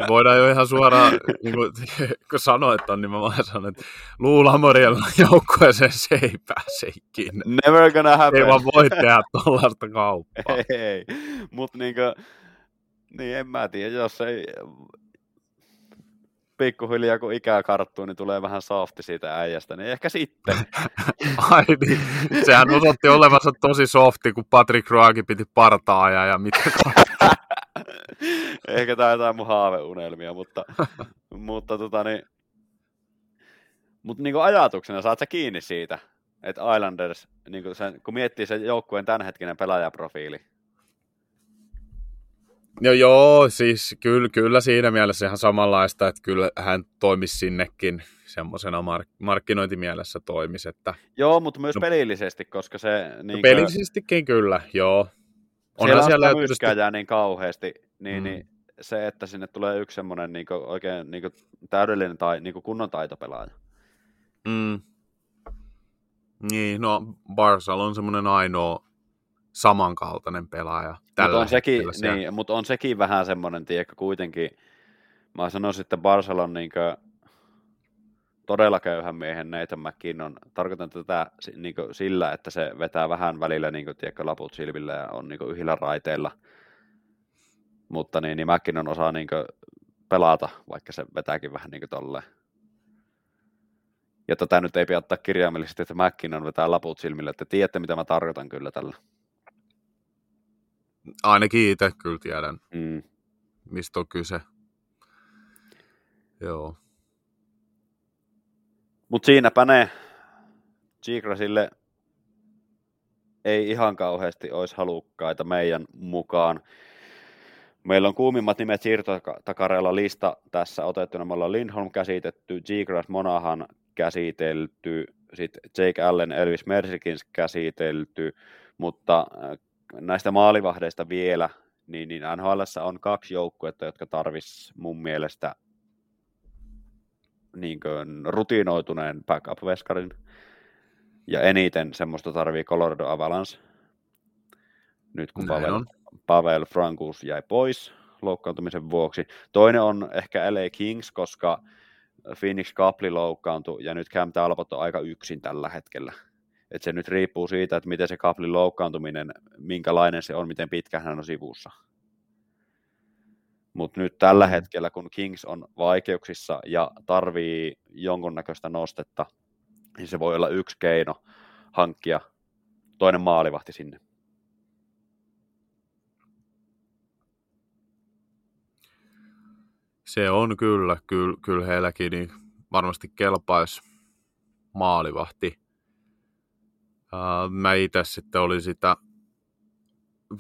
voidaan jo ihan suoraan, niin kuin, kun sanoit on, niin mä vaan sanon, että Luula Morjella joukkueeseen se ei pääse ikinä. Never gonna happen. Ei vaan voi tehdä tuollaista kauppaa. Ei, ei. mutta niin, kuin, niin en mä tiedä, jos ei pikkuhiljaa kun ikää karttuu, niin tulee vähän softi siitä äijästä, niin ehkä sitten. Ai niin, sehän osoitti olevansa tosi softi, kun Patrick Roaki piti partaa ja, ja mitä Ehkä tämä jotain mun haaveunelmia, mutta, mutta tota niin, mutta niin ajatuksena saat sä kiinni siitä, että Islanders, niin kuin sen, kun miettii sen joukkueen tämänhetkinen pelaajaprofiili, No joo, siis kyllä, kyllä siinä mielessä ihan samanlaista, että kyllä hän toimisi sinnekin semmoisena mark- markkinointimielessä toimisi. Että... Joo, mutta myös no, pelillisesti, koska se... Niin no, pelillisestikin kyllä, joo. Onhan siellä, siellä tietysti... niin kauheasti, niin, mm. niin se, että sinne tulee yksi semmoinen niin oikein niin täydellinen tai niin kunnon taitopelaaja. Mm. Niin, no Barsal on semmoinen ainoa samankaltainen pelaaja. Mutta on, sekin, niin, mut on sekin vähän semmoinen, tiedätkö, kuitenkin, mä sanoisin, että Barcelon niin todella köyhän miehen Nathan McKinnon, tarkoitan tätä niin kuin, sillä, että se vetää vähän välillä niin kuin, tiedätkö, laput silmillä ja on niin kuin, yhdillä raiteilla, mutta niin, niin McKinnon osaa niin kuin, pelata, vaikka se vetääkin vähän niin kuin tolleen. Ja tätä nyt ei pidä ottaa kirjaimellisesti, että McKinnon vetää laput silmille, että tiedätte mitä mä tarkoitan kyllä tällä. Ainakin itse kyllä tiedän, mm. mistä on kyse. Joo. Mutta siinäpä ne Gigrasille ei ihan kauheasti olisi halukkaita meidän mukaan. Meillä on kuumimmat nimet siirtotakareella lista tässä otettuna. Me ollaan Lindholm käsitetty, Gigras Monahan käsitelty, sitten Jake Allen, Elvis Mersikins käsitelty, mutta näistä maalivahdeista vielä, niin, niin NHL on kaksi joukkuetta, jotka tarvis mun mielestä niin kuin rutinoituneen backup-veskarin, ja eniten semmoista tarvii Colorado Avalanche, nyt kun Pavel, Pavel Frankus jäi pois loukkaantumisen vuoksi. Toinen on ehkä LA Kings, koska Phoenix Kapli loukkaantui, ja nyt Cam Talbot on aika yksin tällä hetkellä että se nyt riippuu siitä, että miten se kaplin loukkaantuminen, minkälainen se on, miten pitkä hän on sivussa. Mutta nyt tällä mm. hetkellä, kun Kings on vaikeuksissa ja tarvii jonkunnäköistä nostetta, niin se voi olla yksi keino hankkia toinen maalivahti sinne. Se on kyllä, kyllä, kyllä heilläkin niin varmasti kelpaisi maalivahti. Uh, mä itse sitten olin sitä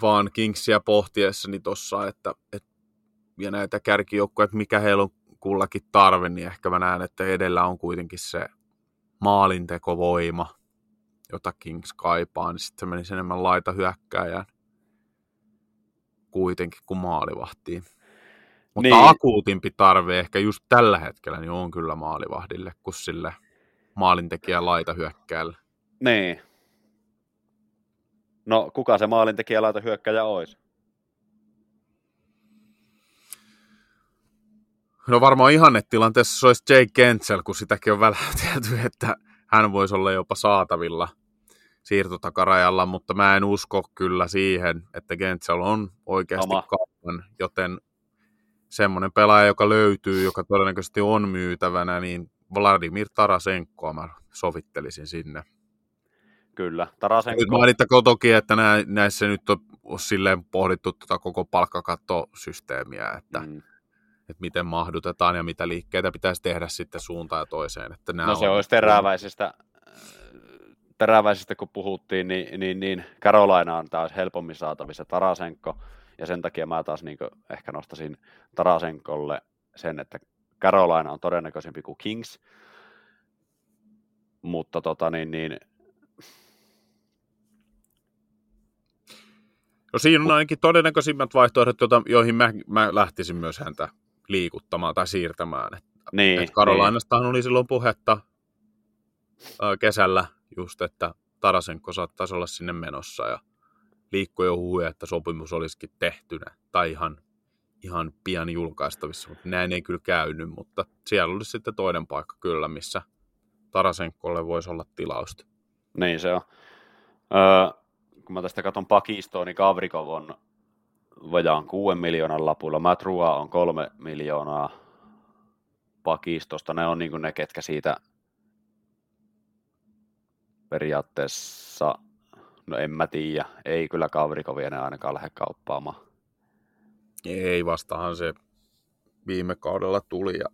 vaan Kingsia pohtiessani tuossa, että, että ja näitä kärkijoukkoja, että mikä heillä on kullakin tarve, niin ehkä mä näen, että edellä on kuitenkin se maalintekovoima, jota Kings kaipaa, niin sitten se menisi enemmän laita hyökkääjään kuitenkin kuin maalivahtiin. Mutta niin. akuutimpi tarve ehkä just tällä hetkellä niin on kyllä maalivahdille kuin sille maalintekijä laita hyökkääjälle. Niin. No, kuka se maalintekijä laita hyökkäjä olisi? No varmaan ihannetilanteessa se olisi Jake Kentsel, kun sitäkin on väläytelty, että hän voisi olla jopa saatavilla siirtotakarajalla, mutta mä en usko kyllä siihen, että Gentsel on oikeasti kaupan, joten semmoinen pelaaja, joka löytyy, joka todennäköisesti on myytävänä, niin Vladimir Tarasenkoa mä sovittelisin sinne. Kyllä, Tarasenko. Nyt mainittakoon toki, että näissä nyt on silleen pohdittu tuota koko palkkakattosysteemiä, että mm että miten mahdutetaan ja mitä liikkeitä pitäisi tehdä sitten suuntaan ja toiseen. Että no se olisi teräväisestä, teräväisestä, kun puhuttiin, niin, niin, niin Carolina on taas helpommin saatavissa Tarasenko, ja sen takia mä taas niin ehkä nostasin Tarasenkolle sen, että Carolina on todennäköisempi kuin Kings, mutta tota niin, niin No siinä on ainakin todennäköisimmät vaihtoehdot, joihin mä, mä lähtisin myös häntä liikuttamaan tai siirtämään. Et, niin, et Karolainastahan niin. oli silloin puhetta kesällä just, että Tarasenko saattaisi olla sinne menossa ja liikkui jo huhuja, että sopimus olisikin tehtynä tai ihan, ihan pian julkaistavissa, mutta näin ei kyllä käynyt, mutta siellä olisi sitten toinen paikka kyllä, missä Tarasenkolle voisi olla tilausta. Niin se on. Öö, kun mä tästä katson pakistoa, niin Kavrikov on vajaan 6 miljoonan lapulla. Matrua on 3 miljoonaa pakistosta. Ne on niin ne, ketkä siitä periaatteessa, no en mä tiedä, ei kyllä Kavrikovia ne ainakaan lähde kauppaamaan. Ei, vastahan se viime kaudella tuli ja,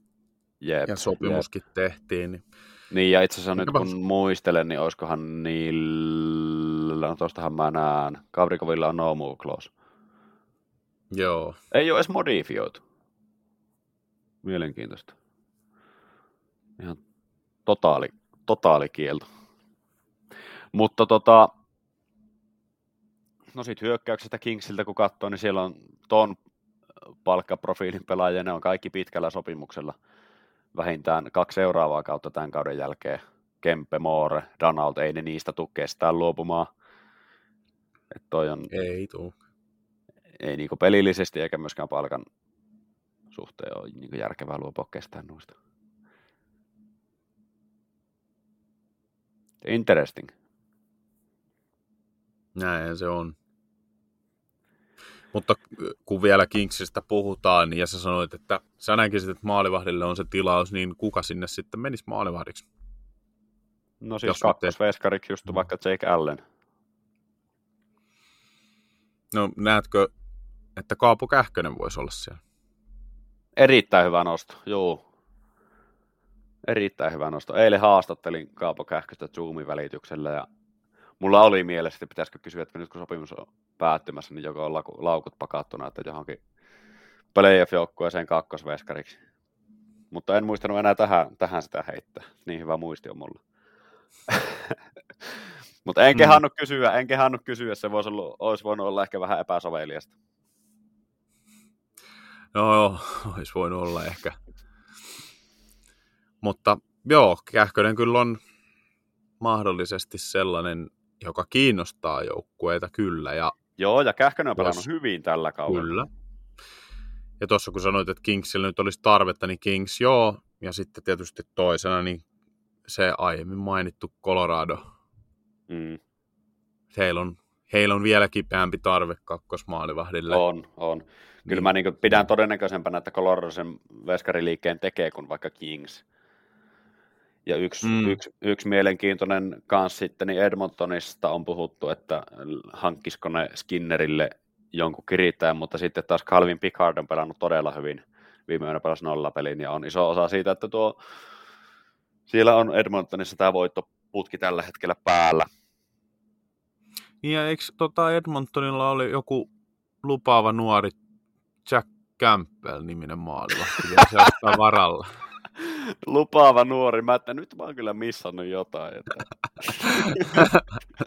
jep, ja sopimuskin jep. tehtiin. Niin... niin, ja itse asiassa nyt kun muistelen, niin olisikohan niillä, no tostahan mä näen, Kavrikovilla on no move clause. Joo. Ei ole edes modifioitu. Mielenkiintoista. Ihan totaali, totaali kielto. Mutta tota, no sit hyökkäyksestä Kingsiltä kun katsoo, niin siellä on ton palkkaprofiilin pelaajia, ne on kaikki pitkällä sopimuksella. Vähintään kaksi seuraavaa kautta tämän kauden jälkeen. Kempe, Moore, Donald, ei ne niistä tule kestään luopumaan. Et toi on, ei tuu ei niin pelillisesti eikä myöskään palkan suhteen ole niin järkevää luopua kestään noista. Interesting. Näin se on. Mutta kun vielä Kingsistä puhutaan, ja sä sanoit, että sä näkisit, että maalivahdille on se tilaus, niin kuka sinne sitten menisi maalivahdiksi? No siis kakkosveskariksi just vaikka Jake Allen. No näetkö että Kaapo Kähkönen voisi olla siellä. Erittäin hyvä nosto, joo. Erittäin hyvä nosto. Eilen haastattelin Kaapo Kähköstä Zoomin välityksellä ja mulla oli mielessä, että pitäisikö kysyä, että nyt kun sopimus on päättymässä, niin joko on laukut pakattuna, että johonkin playoff-joukkueeseen kakkosveskariksi. Mutta en muistanut enää tähän, tähän sitä heittää. Niin hyvä muisti on mulla. Mutta en kehannut mm. kysyä, en kehannut kysyä, se voisi, ollut, olisi voinut olla ehkä vähän epäsoveliasta. No joo, olisi voinut olla ehkä. Mutta joo, Kähkönen kyllä on mahdollisesti sellainen, joka kiinnostaa joukkueita kyllä. Ja joo, ja Kähkönen on pelannut hyvin tällä kaudella. Kyllä. Ja tuossa kun sanoit, että Kingsillä nyt olisi tarvetta, niin Kings joo. Ja sitten tietysti toisena, niin se aiemmin mainittu Colorado. Mm. Heillä on, heillä on vielä kipeämpi tarve kakkosmaalivahdille. On, on. Kyllä mä niin pidän todennäköisempänä, että Coloradosen veskariliikkeen tekee kuin vaikka Kings. Ja yksi, mm. yksi, yksi mielenkiintoinen kanssa sitten, niin Edmontonista on puhuttu, että hankkisiko ne Skinnerille jonkun kirittäjän, mutta sitten taas Calvin Pickard on pelannut todella hyvin viime yönä pelasi nollapelin, ja on iso osa siitä, että tuo, siellä on Edmontonissa tämä voittoputki tällä hetkellä päällä. Niin ja eikö tota Edmontonilla oli joku lupaava nuori Jack Campbell-niminen maalivahti vielä se ottaa varalla? lupaava nuori. Mä että nyt mä oon kyllä missannut jotain. Että...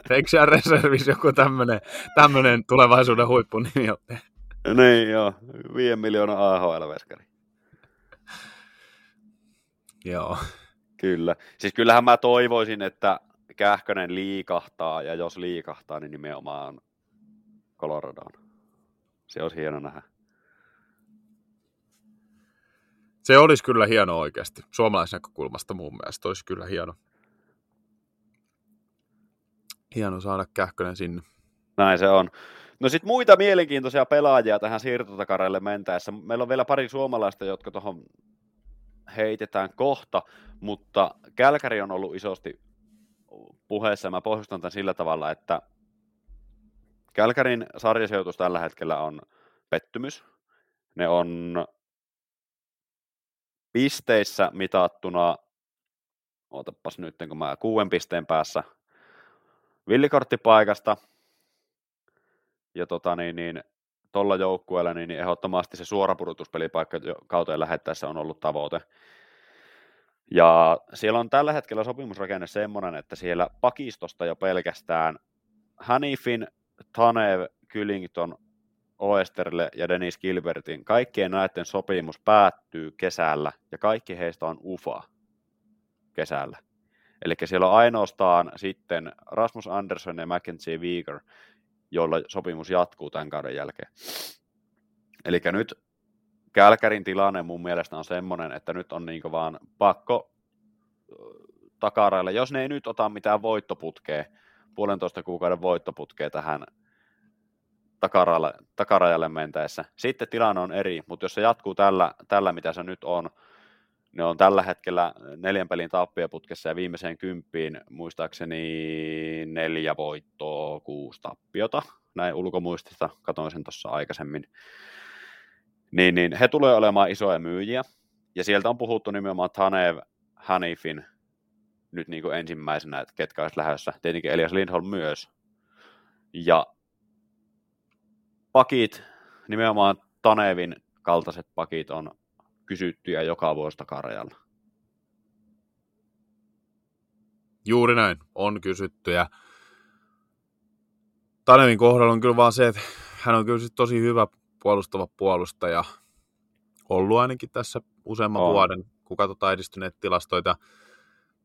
Eikö siellä reservissä joku tämmönen, tämmönen tulevaisuuden huippunimi ole? niin joo, 5 miljoonaa AHL-veskari. Joo. Kyllä. Siis kyllähän mä toivoisin, että Kähkönen liikahtaa, ja jos liikahtaa, niin nimenomaan Coloradoon. Se olisi hieno nähdä. Se olisi kyllä hieno oikeasti. Suomalaisnäkökulmasta mun mielestä olisi kyllä hieno. Hieno saada Kähkönen sinne. Näin se on. No sitten muita mielenkiintoisia pelaajia tähän siirtotakareille mentäessä. Meillä on vielä pari suomalaista, jotka tuohon heitetään kohta, mutta Kälkäri on ollut isosti puheessa. Mä pohjustan tämän sillä tavalla, että Kälkärin sarjasijoitus tällä hetkellä on pettymys. Ne on pisteissä mitattuna, ootapas nyt, kun mä kuuden pisteen päässä villikorttipaikasta, ja tota niin, niin tuolla joukkueella niin ehdottomasti se suorapudotuspelipaikka kauteen lähettäessä on ollut tavoite. Ja siellä on tällä hetkellä sopimusrakenne semmoinen, että siellä pakistosta jo pelkästään Hanifin, Tanev, Kylington, Oesterille ja Dennis Gilbertin, kaikkien näiden sopimus päättyy kesällä ja kaikki heistä on UFA kesällä. Eli siellä on ainoastaan sitten Rasmus Andersson ja Mackenzie Weeger, joilla sopimus jatkuu tämän kauden jälkeen. Eli nyt Kälkärin tilanne mun mielestä on semmoinen, että nyt on niin vaan pakko takaraille, jos ne ei nyt ota mitään voittoputkea, puolentoista kuukauden voittoputkea tähän takarajalle, takarajalle mentäessä. Sitten tilanne on eri, mutta jos se jatkuu tällä, tällä, mitä se nyt on, ne on tällä hetkellä neljän pelin tappioputkessa ja viimeiseen kymppiin muistaakseni neljä voittoa, kuusi tappiota, näin ulkomuistista, katoin sen tuossa aikaisemmin. Niin, niin he tulee olemaan isoja myyjiä, ja sieltä on puhuttu nimenomaan Tanev, Hanifin nyt niin kuin ensimmäisenä, että ketkä olisivat lähdössä. Tietenkin Elias Lindholm myös. Ja pakit, nimenomaan Tanevin kaltaiset pakit on kysyttyjä joka vuosi takarajalla. Juuri näin, on kysytty ja Tanevin kohdalla on kyllä vaan se, että hän on kyllä tosi hyvä puolustava puolustaja ollut ainakin tässä useamman on. vuoden, kun katsotaan edistyneet tilastoita,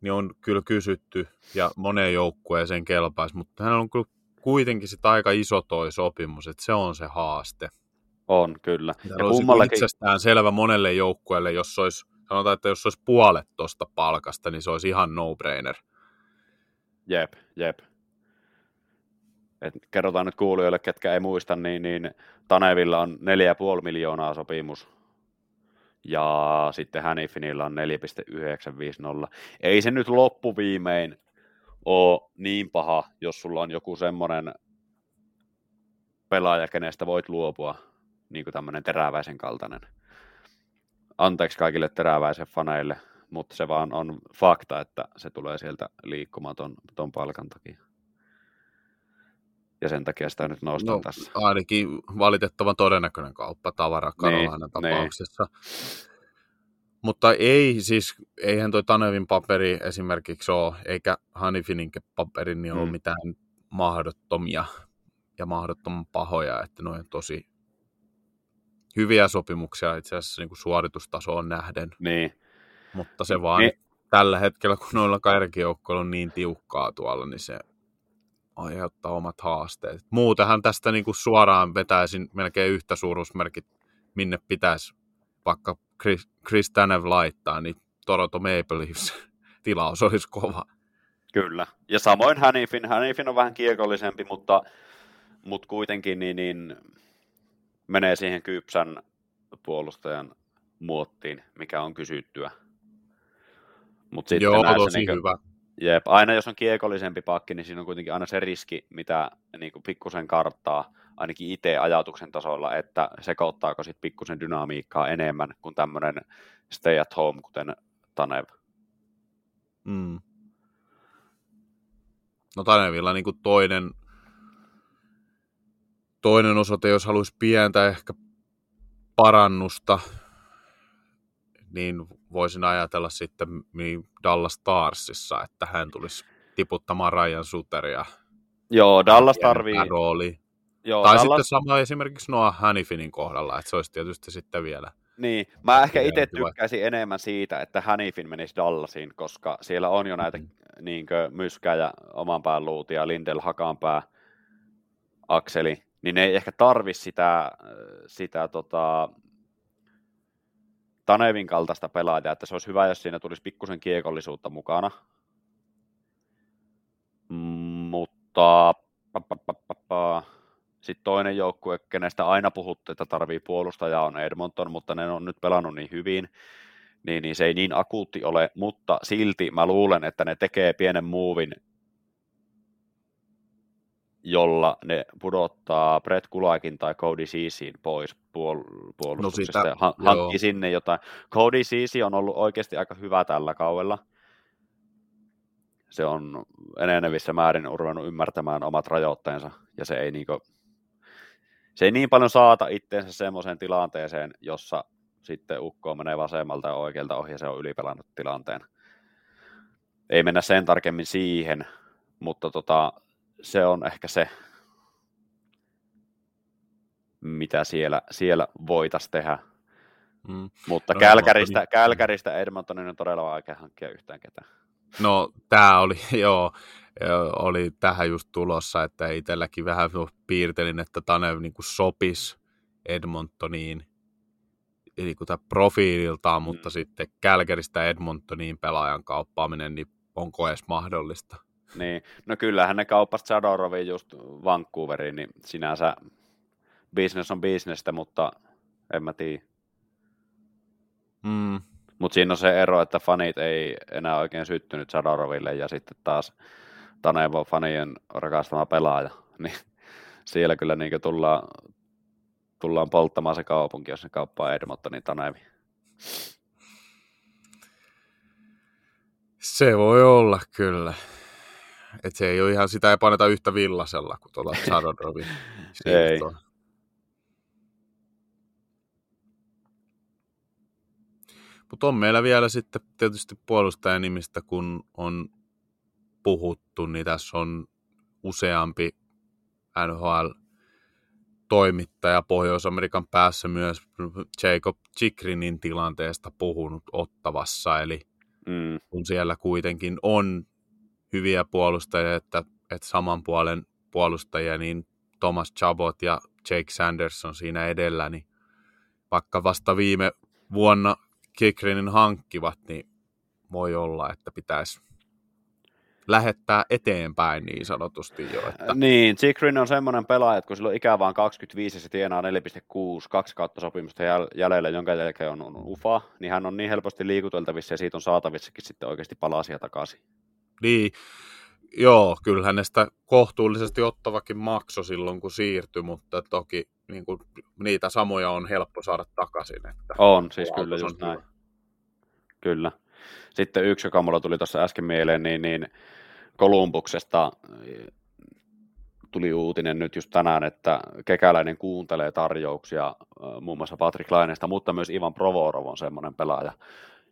niin on kyllä kysytty ja moneen joukkueeseen kelpaisi, mutta hän on kyllä kuitenkin sit aika iso toi sopimus, että se on se haaste. On, kyllä. Ja, ja kummallakin... itsestään selvä monelle joukkueelle, jos olisi, sanotaan, että jos olisi puolet tuosta palkasta, niin se olisi ihan no-brainer. Jep, jep. Et kerrotaan nyt kuulijoille, ketkä ei muista, niin, niin Tanevilla on 4,5 miljoonaa sopimus ja sitten Hanifinilla on 4,950. Ei se nyt loppuviimein ole niin paha, jos sulla on joku semmoinen pelaaja, kenestä voit luopua, niin kuin tämmöinen teräväisen kaltainen. Anteeksi kaikille teräväisen faneille, mutta se vaan on fakta, että se tulee sieltä liikkumaan ton, ton palkan takia. Ja sen takia sitä nyt nostan no, tässä. Ainakin valitettavan todennäköinen kauppa tavara Karolainen niin, tapauksessa. Niin. Mutta ei siis, eihän toi Tanevin paperi esimerkiksi ole, eikä Hanifininkin paperi, niin mm. ole mitään mahdottomia ja mahdottoman pahoja, että ne on tosi hyviä sopimuksia itse asiassa niin kuin suoritustasoon nähden. Niin. Mutta se vaan niin. tällä hetkellä, kun noilla kärkijoukkoilla on niin tiukkaa tuolla, niin se aiheuttaa omat haasteet. Muutenhan tästä niin kuin suoraan vetäisin melkein yhtä suuruusmerkit, minne pitäisi vaikka Chris, Chris Tanev laittaa, niin Toronto Maple Leafs tilaus olisi kova. Kyllä. Ja samoin Hanifin. Hanifin on vähän kiekollisempi, mutta, mutta kuitenkin niin, niin menee siihen kypsän puolustajan muottiin, mikä on kysyttyä. Mut sitten Joo, tosi niin kuin, hyvä. Jep, aina jos on kiekollisempi pakki, niin siinä on kuitenkin aina se riski, mitä niin kuin pikkusen karttaa, ainakin itse ajatuksen tasolla, että sekoittaako sitten pikkusen dynamiikkaa enemmän kuin tämmöinen stay at home, kuten Tanev. Mm. No Tanevilla niin kuin toinen, toinen osoite, jos haluaisi pientä ehkä parannusta, niin voisin ajatella sitten niin Dallas Starsissa, että hän tulisi tiputtamaan Ryan Suteria. Joo, Dallas tarvii... Rooli. Joo, tai Dallas... sitten sama esimerkiksi Noah Hannifinin kohdalla, että se olisi tietysti sitten vielä. Niin, mä ehkä itse tykkäisin enemmän siitä, että Hannifin menisi Dallasiin, koska siellä on jo näitä mm. niinkö, myskää ja oman pään luutia, Lindel Hakanpää, Akseli, niin ne ei ehkä tarvi sitä, sitä tota, Tanevin kaltaista pelaajaa, että se olisi hyvä, jos siinä tulisi pikkusen kiekollisuutta mukana. Mutta sitten toinen joukkue, kenestä aina puhuttu, että tarvii puolustajaa, on Edmonton, mutta ne on nyt pelannut niin hyvin, niin, niin se ei niin akuutti ole, mutta silti mä luulen, että ne tekee pienen muuvin jolla ne pudottaa Brett Kulakin tai Cody Ceesin pois puol- puolustuksesta no sitä, ja hankkii sinne jotain. Cody Ceesi on ollut oikeasti aika hyvä tällä kaudella. Se on enenevissä määrin ruvennut ymmärtämään omat rajoitteensa ja se ei, niinku, se ei niin paljon saata itteensä semmoiseen tilanteeseen, jossa sitten ukko menee vasemmalta ja oikealta ohi ja se on ylipelannut tilanteen. Ei mennä sen tarkemmin siihen, mutta tota, se on ehkä se, mitä siellä, siellä voitaisiin tehdä. Mm. Mutta no, Kälkäristä, niin... Kälkäristä Edmontonin on todella vaikea hankkia yhtään ketään. No tämä oli, joo, oli tähän just tulossa, että itselläkin vähän piirtelin, että Tanev niin kuin sopisi Edmontoniin niin kuin profiililtaan, mm. mutta sitten Kälkäristä Edmontoniin pelaajan kauppaaminen, niin onko edes mahdollista? Niin, no kyllähän ne kauppasi Chadorovin just Vancouveriin, niin sinänsä business on bisnestä, mutta en mä tiedä. Mm. Mutta siinä on se ero, että fanit ei enää oikein syttynyt Chadoroville ja sitten taas Tanevo fanien rakastama pelaaja, niin siellä kyllä niin tullaan, tullaan polttamaan se kaupunki, jos ne kauppaa Edmontonin Tanevi. Se voi olla kyllä. Et se ei ole ihan, sitä ei paneta yhtä villasella kuin tuolla Charodrovin Ei. Mutta on meillä vielä sitten tietysti puolustajan nimistä, kun on puhuttu, niin tässä on useampi NHL toimittaja Pohjois-Amerikan päässä myös Jacob Chikrinin tilanteesta puhunut Ottavassa, eli mm. kun siellä kuitenkin on hyviä puolustajia, että, että saman puolen puolustajia, niin Thomas Chabot ja Jake Sanderson siinä edellä, niin vaikka vasta viime vuonna Kikrinin hankkivat, niin voi olla, että pitäisi lähettää eteenpäin niin sanotusti jo. Että... Niin, Chikrin on semmoinen pelaaja, että kun sillä on ikä vaan 25 ja se tienaa 4,6, kaksi kautta sopimusta jäljellä, jonka jälkeen on, on UFA, niin hän on niin helposti liikuteltavissa ja siitä on saatavissakin sitten oikeasti palasia takaisin. Niin, joo, kyllähän ne sitä kohtuullisesti ottavakin makso silloin, kun siirtyi, mutta toki niin kuin, niitä samoja on helppo saada takaisin. Että on, siis kyllä just näin. Hyvä. Kyllä. Sitten yksi, joka mulla tuli tuossa äsken mieleen, niin, niin Kolumbuksesta tuli uutinen nyt just tänään, että Kekäläinen kuuntelee tarjouksia muun muassa Patrick Laineesta, mutta myös Ivan Provorov on semmoinen pelaaja,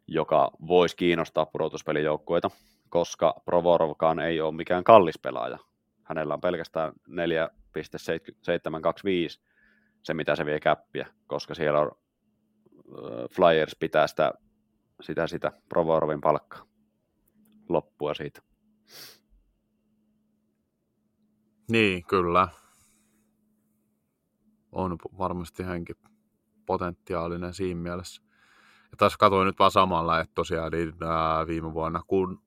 joka voisi kiinnostaa pudotuspelijoukkueita koska Provorovkaan ei ole mikään kallis pelaaja. Hänellä on pelkästään 4,725 se, mitä se vie käppiä, koska siellä on Flyers pitää sitä, sitä, sitä Provorovin palkkaa loppua siitä. Niin, kyllä. On varmasti hänkin potentiaalinen siinä mielessä. Ja taas katsoin nyt vaan samalla, että tosiaan niin, ää, viime vuonna, kun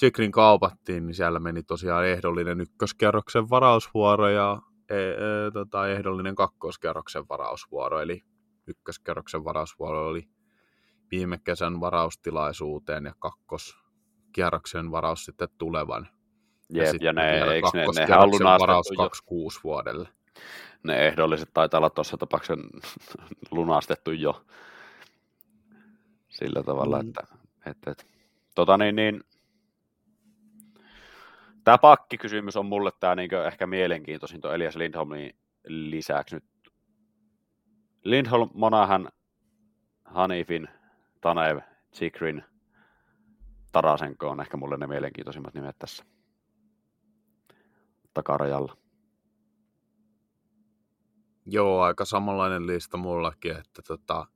Chikrin kaupattiin, niin siellä meni tosiaan ehdollinen ykköskerroksen varausvuoro ja e, e, tota, ehdollinen kakkoskerroksen varausvuoro, eli ykköskerroksen varausvuoro oli viime kesän varaustilaisuuteen ja kakkos, kierroksen varaus sitten tulevan. Jep, ja, sitten ja ne, eikö ne, nehän on kakkoskierroksen varaus jo, 26 vuodelle. ne ehdolliset taitaa olla tuossa tapauksessa lunastettu jo sillä tavalla, Mm. että, että, että tota niin, niin tämä pakkikysymys on mulle tämä niin ehkä mielenkiintoisin tuon Elias Lindholmin lisäksi nyt. Lindholm, Monahan, Hanifin, Tanev, Chikrin, Tarasenko on ehkä mulle ne mielenkiintoisimmat nimet tässä takarajalla. Joo, aika samanlainen lista mullakin, että tota,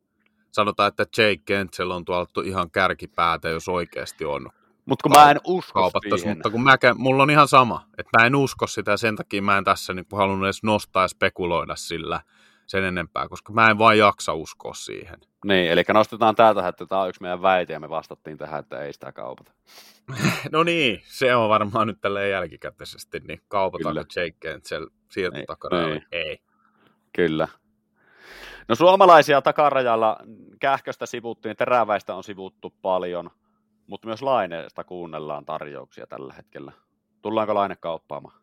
sanotaan, että Jake Kentsel on tuolta ihan kärkipäätä, jos oikeasti on Mutta kun mä en usko siihen. mutta kun mä, mulla on ihan sama, että mä en usko sitä ja sen takia mä en tässä niin halunnut edes nostaa ja spekuloida sillä sen enempää, koska mä en vaan jaksa uskoa siihen. Niin, eli nostetaan tää tähän, että tämä on yksi meidän väite ja me vastattiin tähän, että ei sitä kaupata. No niin, se on varmaan nyt tälleen jälkikäteisesti, niin kaupataanko Kyllä. Jake Kentsel sieltä Niin, niin. Ei. Kyllä. No suomalaisia takarajalla kähköstä sivuttiin, teräväistä on sivuttu paljon, mutta myös laineesta kuunnellaan tarjouksia tällä hetkellä. Tullaanko laine kauppaamaan?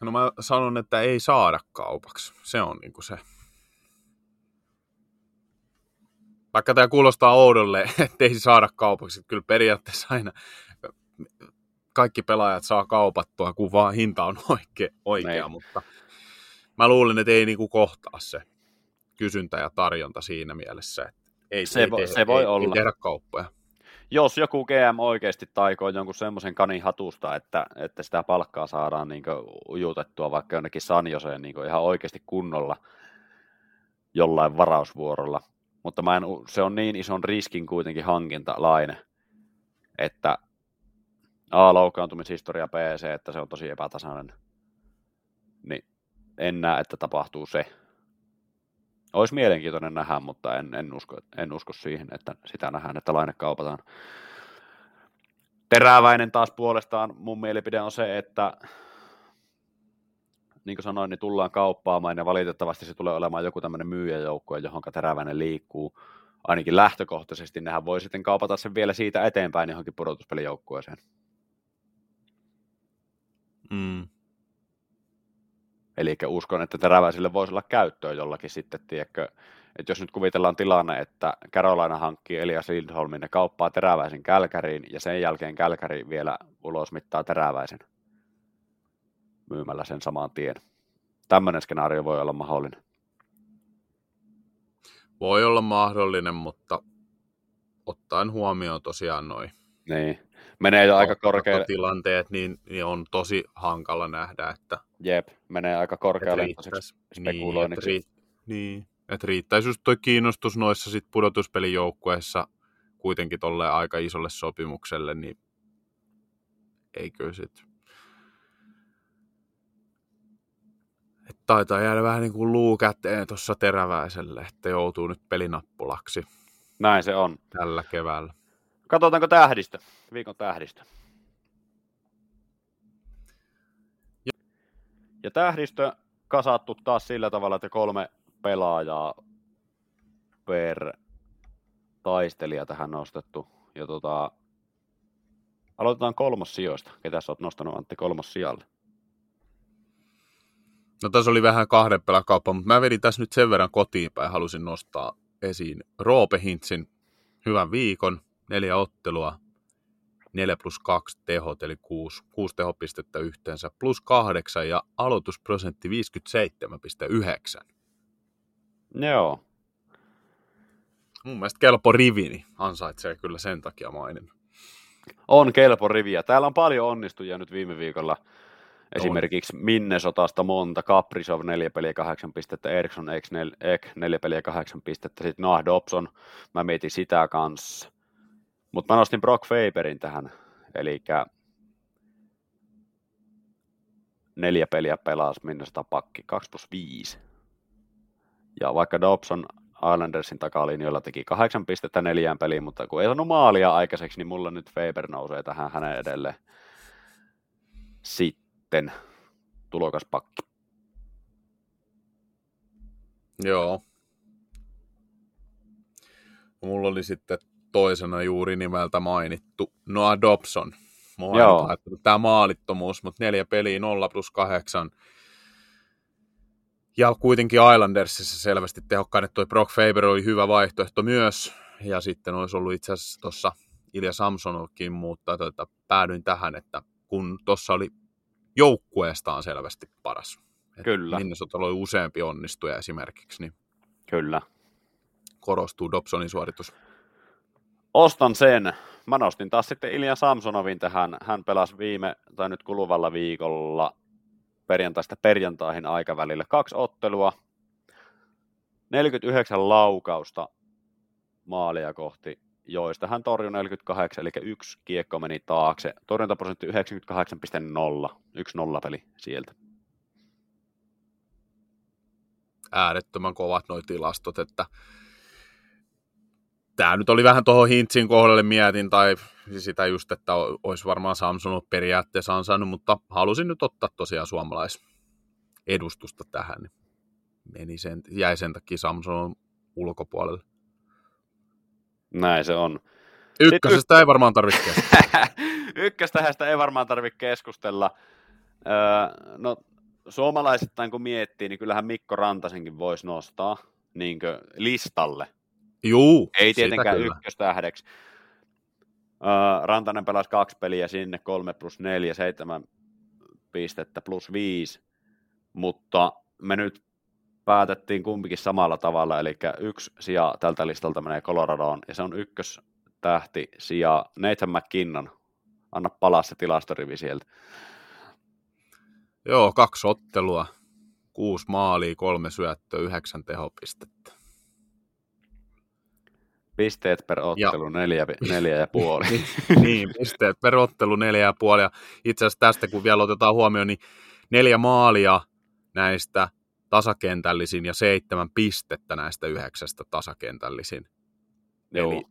No mä sanon, että ei saada kaupaksi. Se on niinku se. Vaikka tämä kuulostaa oudolle, että ei saada kaupaksi. Kyllä periaatteessa aina kaikki pelaajat saa kaupattua, kun vaan hinta on oikea, oikea Niin. mutta mä luulen, että ei niinku kohtaa se kysyntä ja tarjonta siinä mielessä. Että ei, Se ei vo- tehdä, se voi ei, olla. Ei tehdä kauppoja. Jos joku GM oikeasti taikoo jonkun semmoisen kanin hatusta, että, että sitä palkkaa saadaan niin ujutettua vaikka jonnekin Sanjoseen niin ihan oikeasti kunnolla jollain varausvuorolla, mutta mä en, se on niin ison riskin kuitenkin hankinta laine, että A, loukkaantumishistoria, se, että se on tosi epätasainen, niin en näe, että tapahtuu se. Olisi mielenkiintoinen nähdä, mutta en, en, usko, en usko siihen, että sitä nähdään, että laine kaupataan. Teräväinen taas puolestaan mun mielipide on se, että niin kuin sanoin, niin tullaan kauppaamaan ja valitettavasti se tulee olemaan joku tämmöinen myyjäjoukkue, johon teräväinen liikkuu. Ainakin lähtökohtaisesti nehän voi sitten kaupata sen vielä siitä eteenpäin johonkin pudotuspelijoukkueeseen. Mm. Eli uskon, että teräväisille voisi olla käyttöä jollakin sitten, tiedätkö, että jos nyt kuvitellaan tilanne, että Carolina hankkii Elias Lindholmin ja kauppaa teräväisen Kälkäriin ja sen jälkeen Kälkäri vielä ulos mittaa teräväisen myymällä sen saman tien. Tämmöinen skenaario voi olla mahdollinen. Voi olla mahdollinen, mutta ottaen huomioon tosiaan noin Niin. Menee jo aika korkealle, tilanteet, niin, niin on tosi hankala nähdä, että jep, menee aika korkealle niin, spekuloinniksi. et, rii, niin, et riittäisi just toi kiinnostus noissa sit pudotuspelijoukkueissa kuitenkin tolle aika isolle sopimukselle, niin eikö sit Et taitaa jäädä vähän niin kuin luu käteen tuossa teräväiselle, että joutuu nyt pelinappulaksi Näin se on. tällä keväällä. Katsotaanko tähdistö, viikon tähdistö. Ja tähdistö kasattu taas sillä tavalla, että kolme pelaajaa per taistelija tähän nostettu. Ja tota, aloitetaan kolmos sijoista. Ketä sä oot nostanut Antti kolmos sijalle? No tässä oli vähän kahden pelän kauppa, mutta mä vedin tässä nyt sen verran kotiin päin. Halusin nostaa esiin Roope Hintsin hyvän viikon, neljä ottelua, 4 plus 2 tehot, eli 6, 6 tehopistettä yhteensä, plus 8 ja aloitusprosentti 57,9. Joo. Mun mielestä kelpo rivini ansaitsee kyllä sen takia mainin. On kelpo riviä. Täällä on paljon onnistujia nyt viime viikolla. Esimerkiksi Minnesotasta monta, Kaprizov 4 peliä 8 pistettä, Eriksson Ek 4 peliä 8 pistettä, sitten Nah Dobson, mä mietin sitä kanssa. Mutta mä nostin Brock Faberin tähän, eli neljä peliä pelasi Minnesota pakki, 2 plus 5. Ja vaikka Dobson Islandersin takalinjoilla teki kahdeksan pistettä neljään peliin, mutta kun ei saanut maalia aikaiseksi, niin mulla nyt Faber nousee tähän hänen edelleen. Sitten tulokaspakki. Joo. Mulla oli sitten toisena juuri nimeltä mainittu Noah Dobson. Joo. tämä maalittomuus, mutta neljä peliä 0 plus 8. Ja kuitenkin Islandersissa selvästi tehokkain, että toi Brock Faber oli hyvä vaihtoehto myös. Ja sitten olisi ollut itse asiassa tuossa Ilja Samsonovkin, mutta tuota, päädyin tähän, että kun tuossa oli joukkueestaan selvästi paras. Et Kyllä. Minnesotalla oli useampi onnistuja esimerkiksi, niin Kyllä. korostuu Dobsonin suoritus. Ostan sen. Mä nostin taas sitten Ilja Samsonovin tähän. Hän pelasi viime, tai nyt kuluvalla viikolla perjantaista perjantaihin aikavälille kaksi ottelua. 49 laukausta maalia kohti, joista hän torjui 48, eli yksi kiekko meni taakse. Torjuntaprosentti 98,0, yksi nollapeli sieltä. äärettömän kovat nuo tilastot, että tämä nyt oli vähän tuohon Hintsin kohdalle mietin, tai sitä just, että olisi varmaan Samsung periaatteessa ansainnut, mutta halusin nyt ottaa tosiaan suomalaisedustusta tähän, niin meni sen, jäi sen takia Samsung ulkopuolelle. Näin se on. Ykkösestä ei varmaan tarvitse keskustella. Ykköstähän sitä ei varmaan tarvitse keskustella. Öö, no, suomalaisittain kun miettii, niin kyllähän Mikko Rantasenkin voisi nostaa niin listalle. Juu, Ei tietenkään kyllä. ykköstähdeksi. Öö, Rantanen pelasi kaksi peliä sinne, kolme plus neljä, seitsemän pistettä plus viisi, mutta me nyt päätettiin kumpikin samalla tavalla, eli yksi sija tältä listalta menee Coloradoon, ja se on ykköstähti sija Nathan McKinnon. Anna palaa se tilastorivi sieltä. Joo, kaksi ottelua, kuusi maalia, kolme syöttöä, yhdeksän tehopistettä. Pisteet per ottelu, neljä, neljä ja puoli. niin, pisteet per ottelu neljä ja puoli. Ja itse asiassa tästä, kun vielä otetaan huomioon, niin neljä maalia näistä tasakentällisin ja seitsemän pistettä näistä yhdeksästä tasakentällisin. Joo. Eli,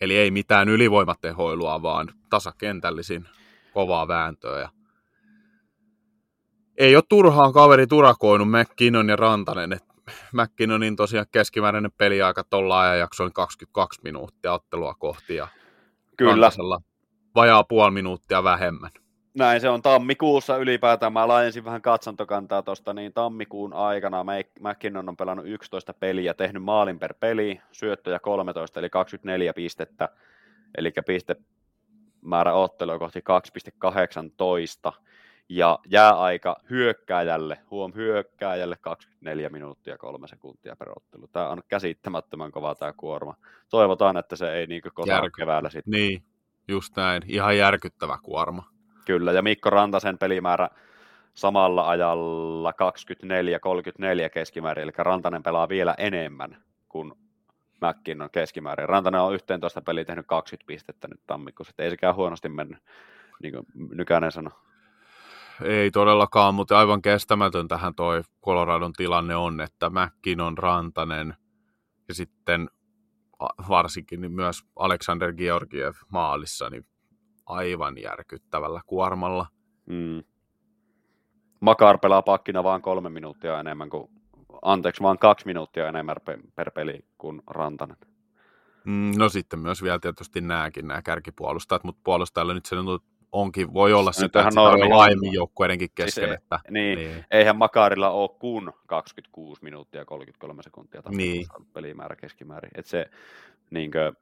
eli ei mitään ylivoimatehoilua, vaan tasakentällisin kovaa vääntöä. Ja ei ole turhaan kaveri turakoinut McKinnon ja Rantanen. Et McKinnonin tosiaan keskimääräinen peliaika tuolla ajanjakso on 22 minuuttia ottelua kohti ja Kyllä, vajaa puoli minuuttia vähemmän. näin se on tammikuussa ylipäätään. Mä laajensin vähän katsontokantaa tuosta, niin tammikuun aikana McKinnon on pelannut 11 peliä, tehnyt maalin per peli, syöttöjä 13, eli 24 pistettä, eli pistemäärä ottelua kohti 2,18, ja jääaika hyökkääjälle, huom hyökkääjälle 24 minuuttia 3 sekuntia per ottelu. Tämä on käsittämättömän kova tämä kuorma. Toivotaan, että se ei niin Järky. keväällä sitten. Niin, just näin. Ihan järkyttävä kuorma. Kyllä, ja Mikko Rantasen pelimäärä samalla ajalla 24-34 keskimäärin, eli Rantanen pelaa vielä enemmän kuin McKinnon keskimäärin. Rantanen on 11 peliä tehnyt 20 pistettä nyt tammikuussa, että ei sekään huonosti mennyt, niin kuin Nykänen sanoi. Ei todellakaan, mutta aivan kestämätöntähän toi Coloradon tilanne on, että McKinnon, Rantanen ja sitten varsinkin niin myös Alexander Georgiev maalissa, niin aivan järkyttävällä kuormalla. Mm. Makar pelaa pakkina vaan kolme minuuttia enemmän kuin, anteeksi, vaan kaksi minuuttia enemmän per, per peli kuin Rantanen. Mm, No sitten myös vielä tietysti nämäkin, nämä kärkipuolustajat, mutta puolustajalla nyt se nyt onkin, voi olla Se nyt sitä, että sitä on laajemmin joukkueidenkin Siis kesken, ei- että Niin, niin. eihän Makarilla ole kuin 26 minuuttia 33 sekuntia Niin. pelimäärä keskimäärin. Et se niinkö,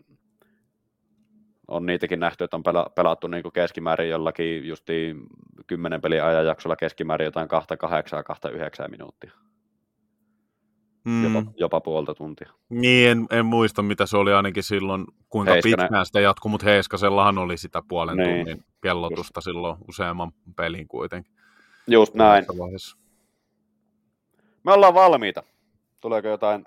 on niitäkin nähty, että on pela, pelattu niinku keskimäärin jollakin justiin 10 pelin ajanjaksolla keskimäärin jotain 2-8 2-9 minuuttia, Mm. jopa, jopa puolta tuntia. Niin, en, en muista mitä se oli ainakin silloin, kuinka Heiskanen- pitkään sitä jatkuu, mutta Heiskasellahan oli sitä puolen Niin. tunnin kellotusta silloin useamman pelin kuitenkin. Just näin. Vaiheessa. Me ollaan valmiita. Tuleeko jotain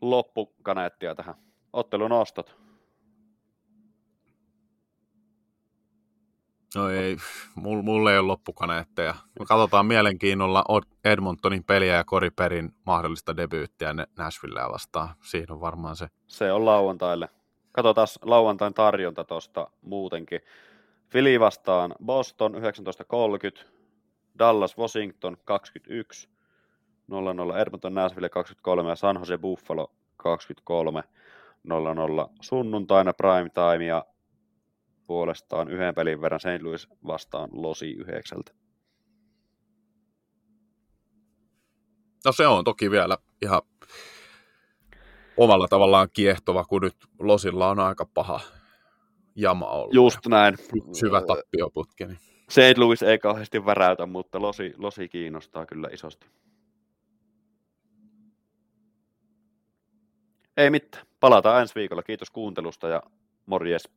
loppukaneettia tähän? Ottelun ostot. No ei, mulla mul ei ole loppukaneetteja. Me katsotaan mielenkiinnolla Edmontonin peliä ja Cory Perin mahdollista debyyttiä Nashvillea vastaan. Siinä on varmaan se. Se on lauantaille. Katsotaan lauantain tarjonta tuosta muutenkin. Philly vastaan Boston 19.30, Dallas Washington 21, 00 Edmonton Nashville 23 ja San Jose Buffalo 23.00 sunnuntaina prime time ja puolestaan yhden pelin verran St. Louis vastaan Losi yhdeksältä. No se on toki vielä ihan omalla tavallaan kiehtova, kun nyt Losilla on aika paha jama ollut. Just näin. Syvä tappioputki. Niin. St. Louis ei kauheasti väräytä, mutta Losi, Losi kiinnostaa kyllä isosti. Ei mitään. Palataan ensi viikolla. Kiitos kuuntelusta ja morjes.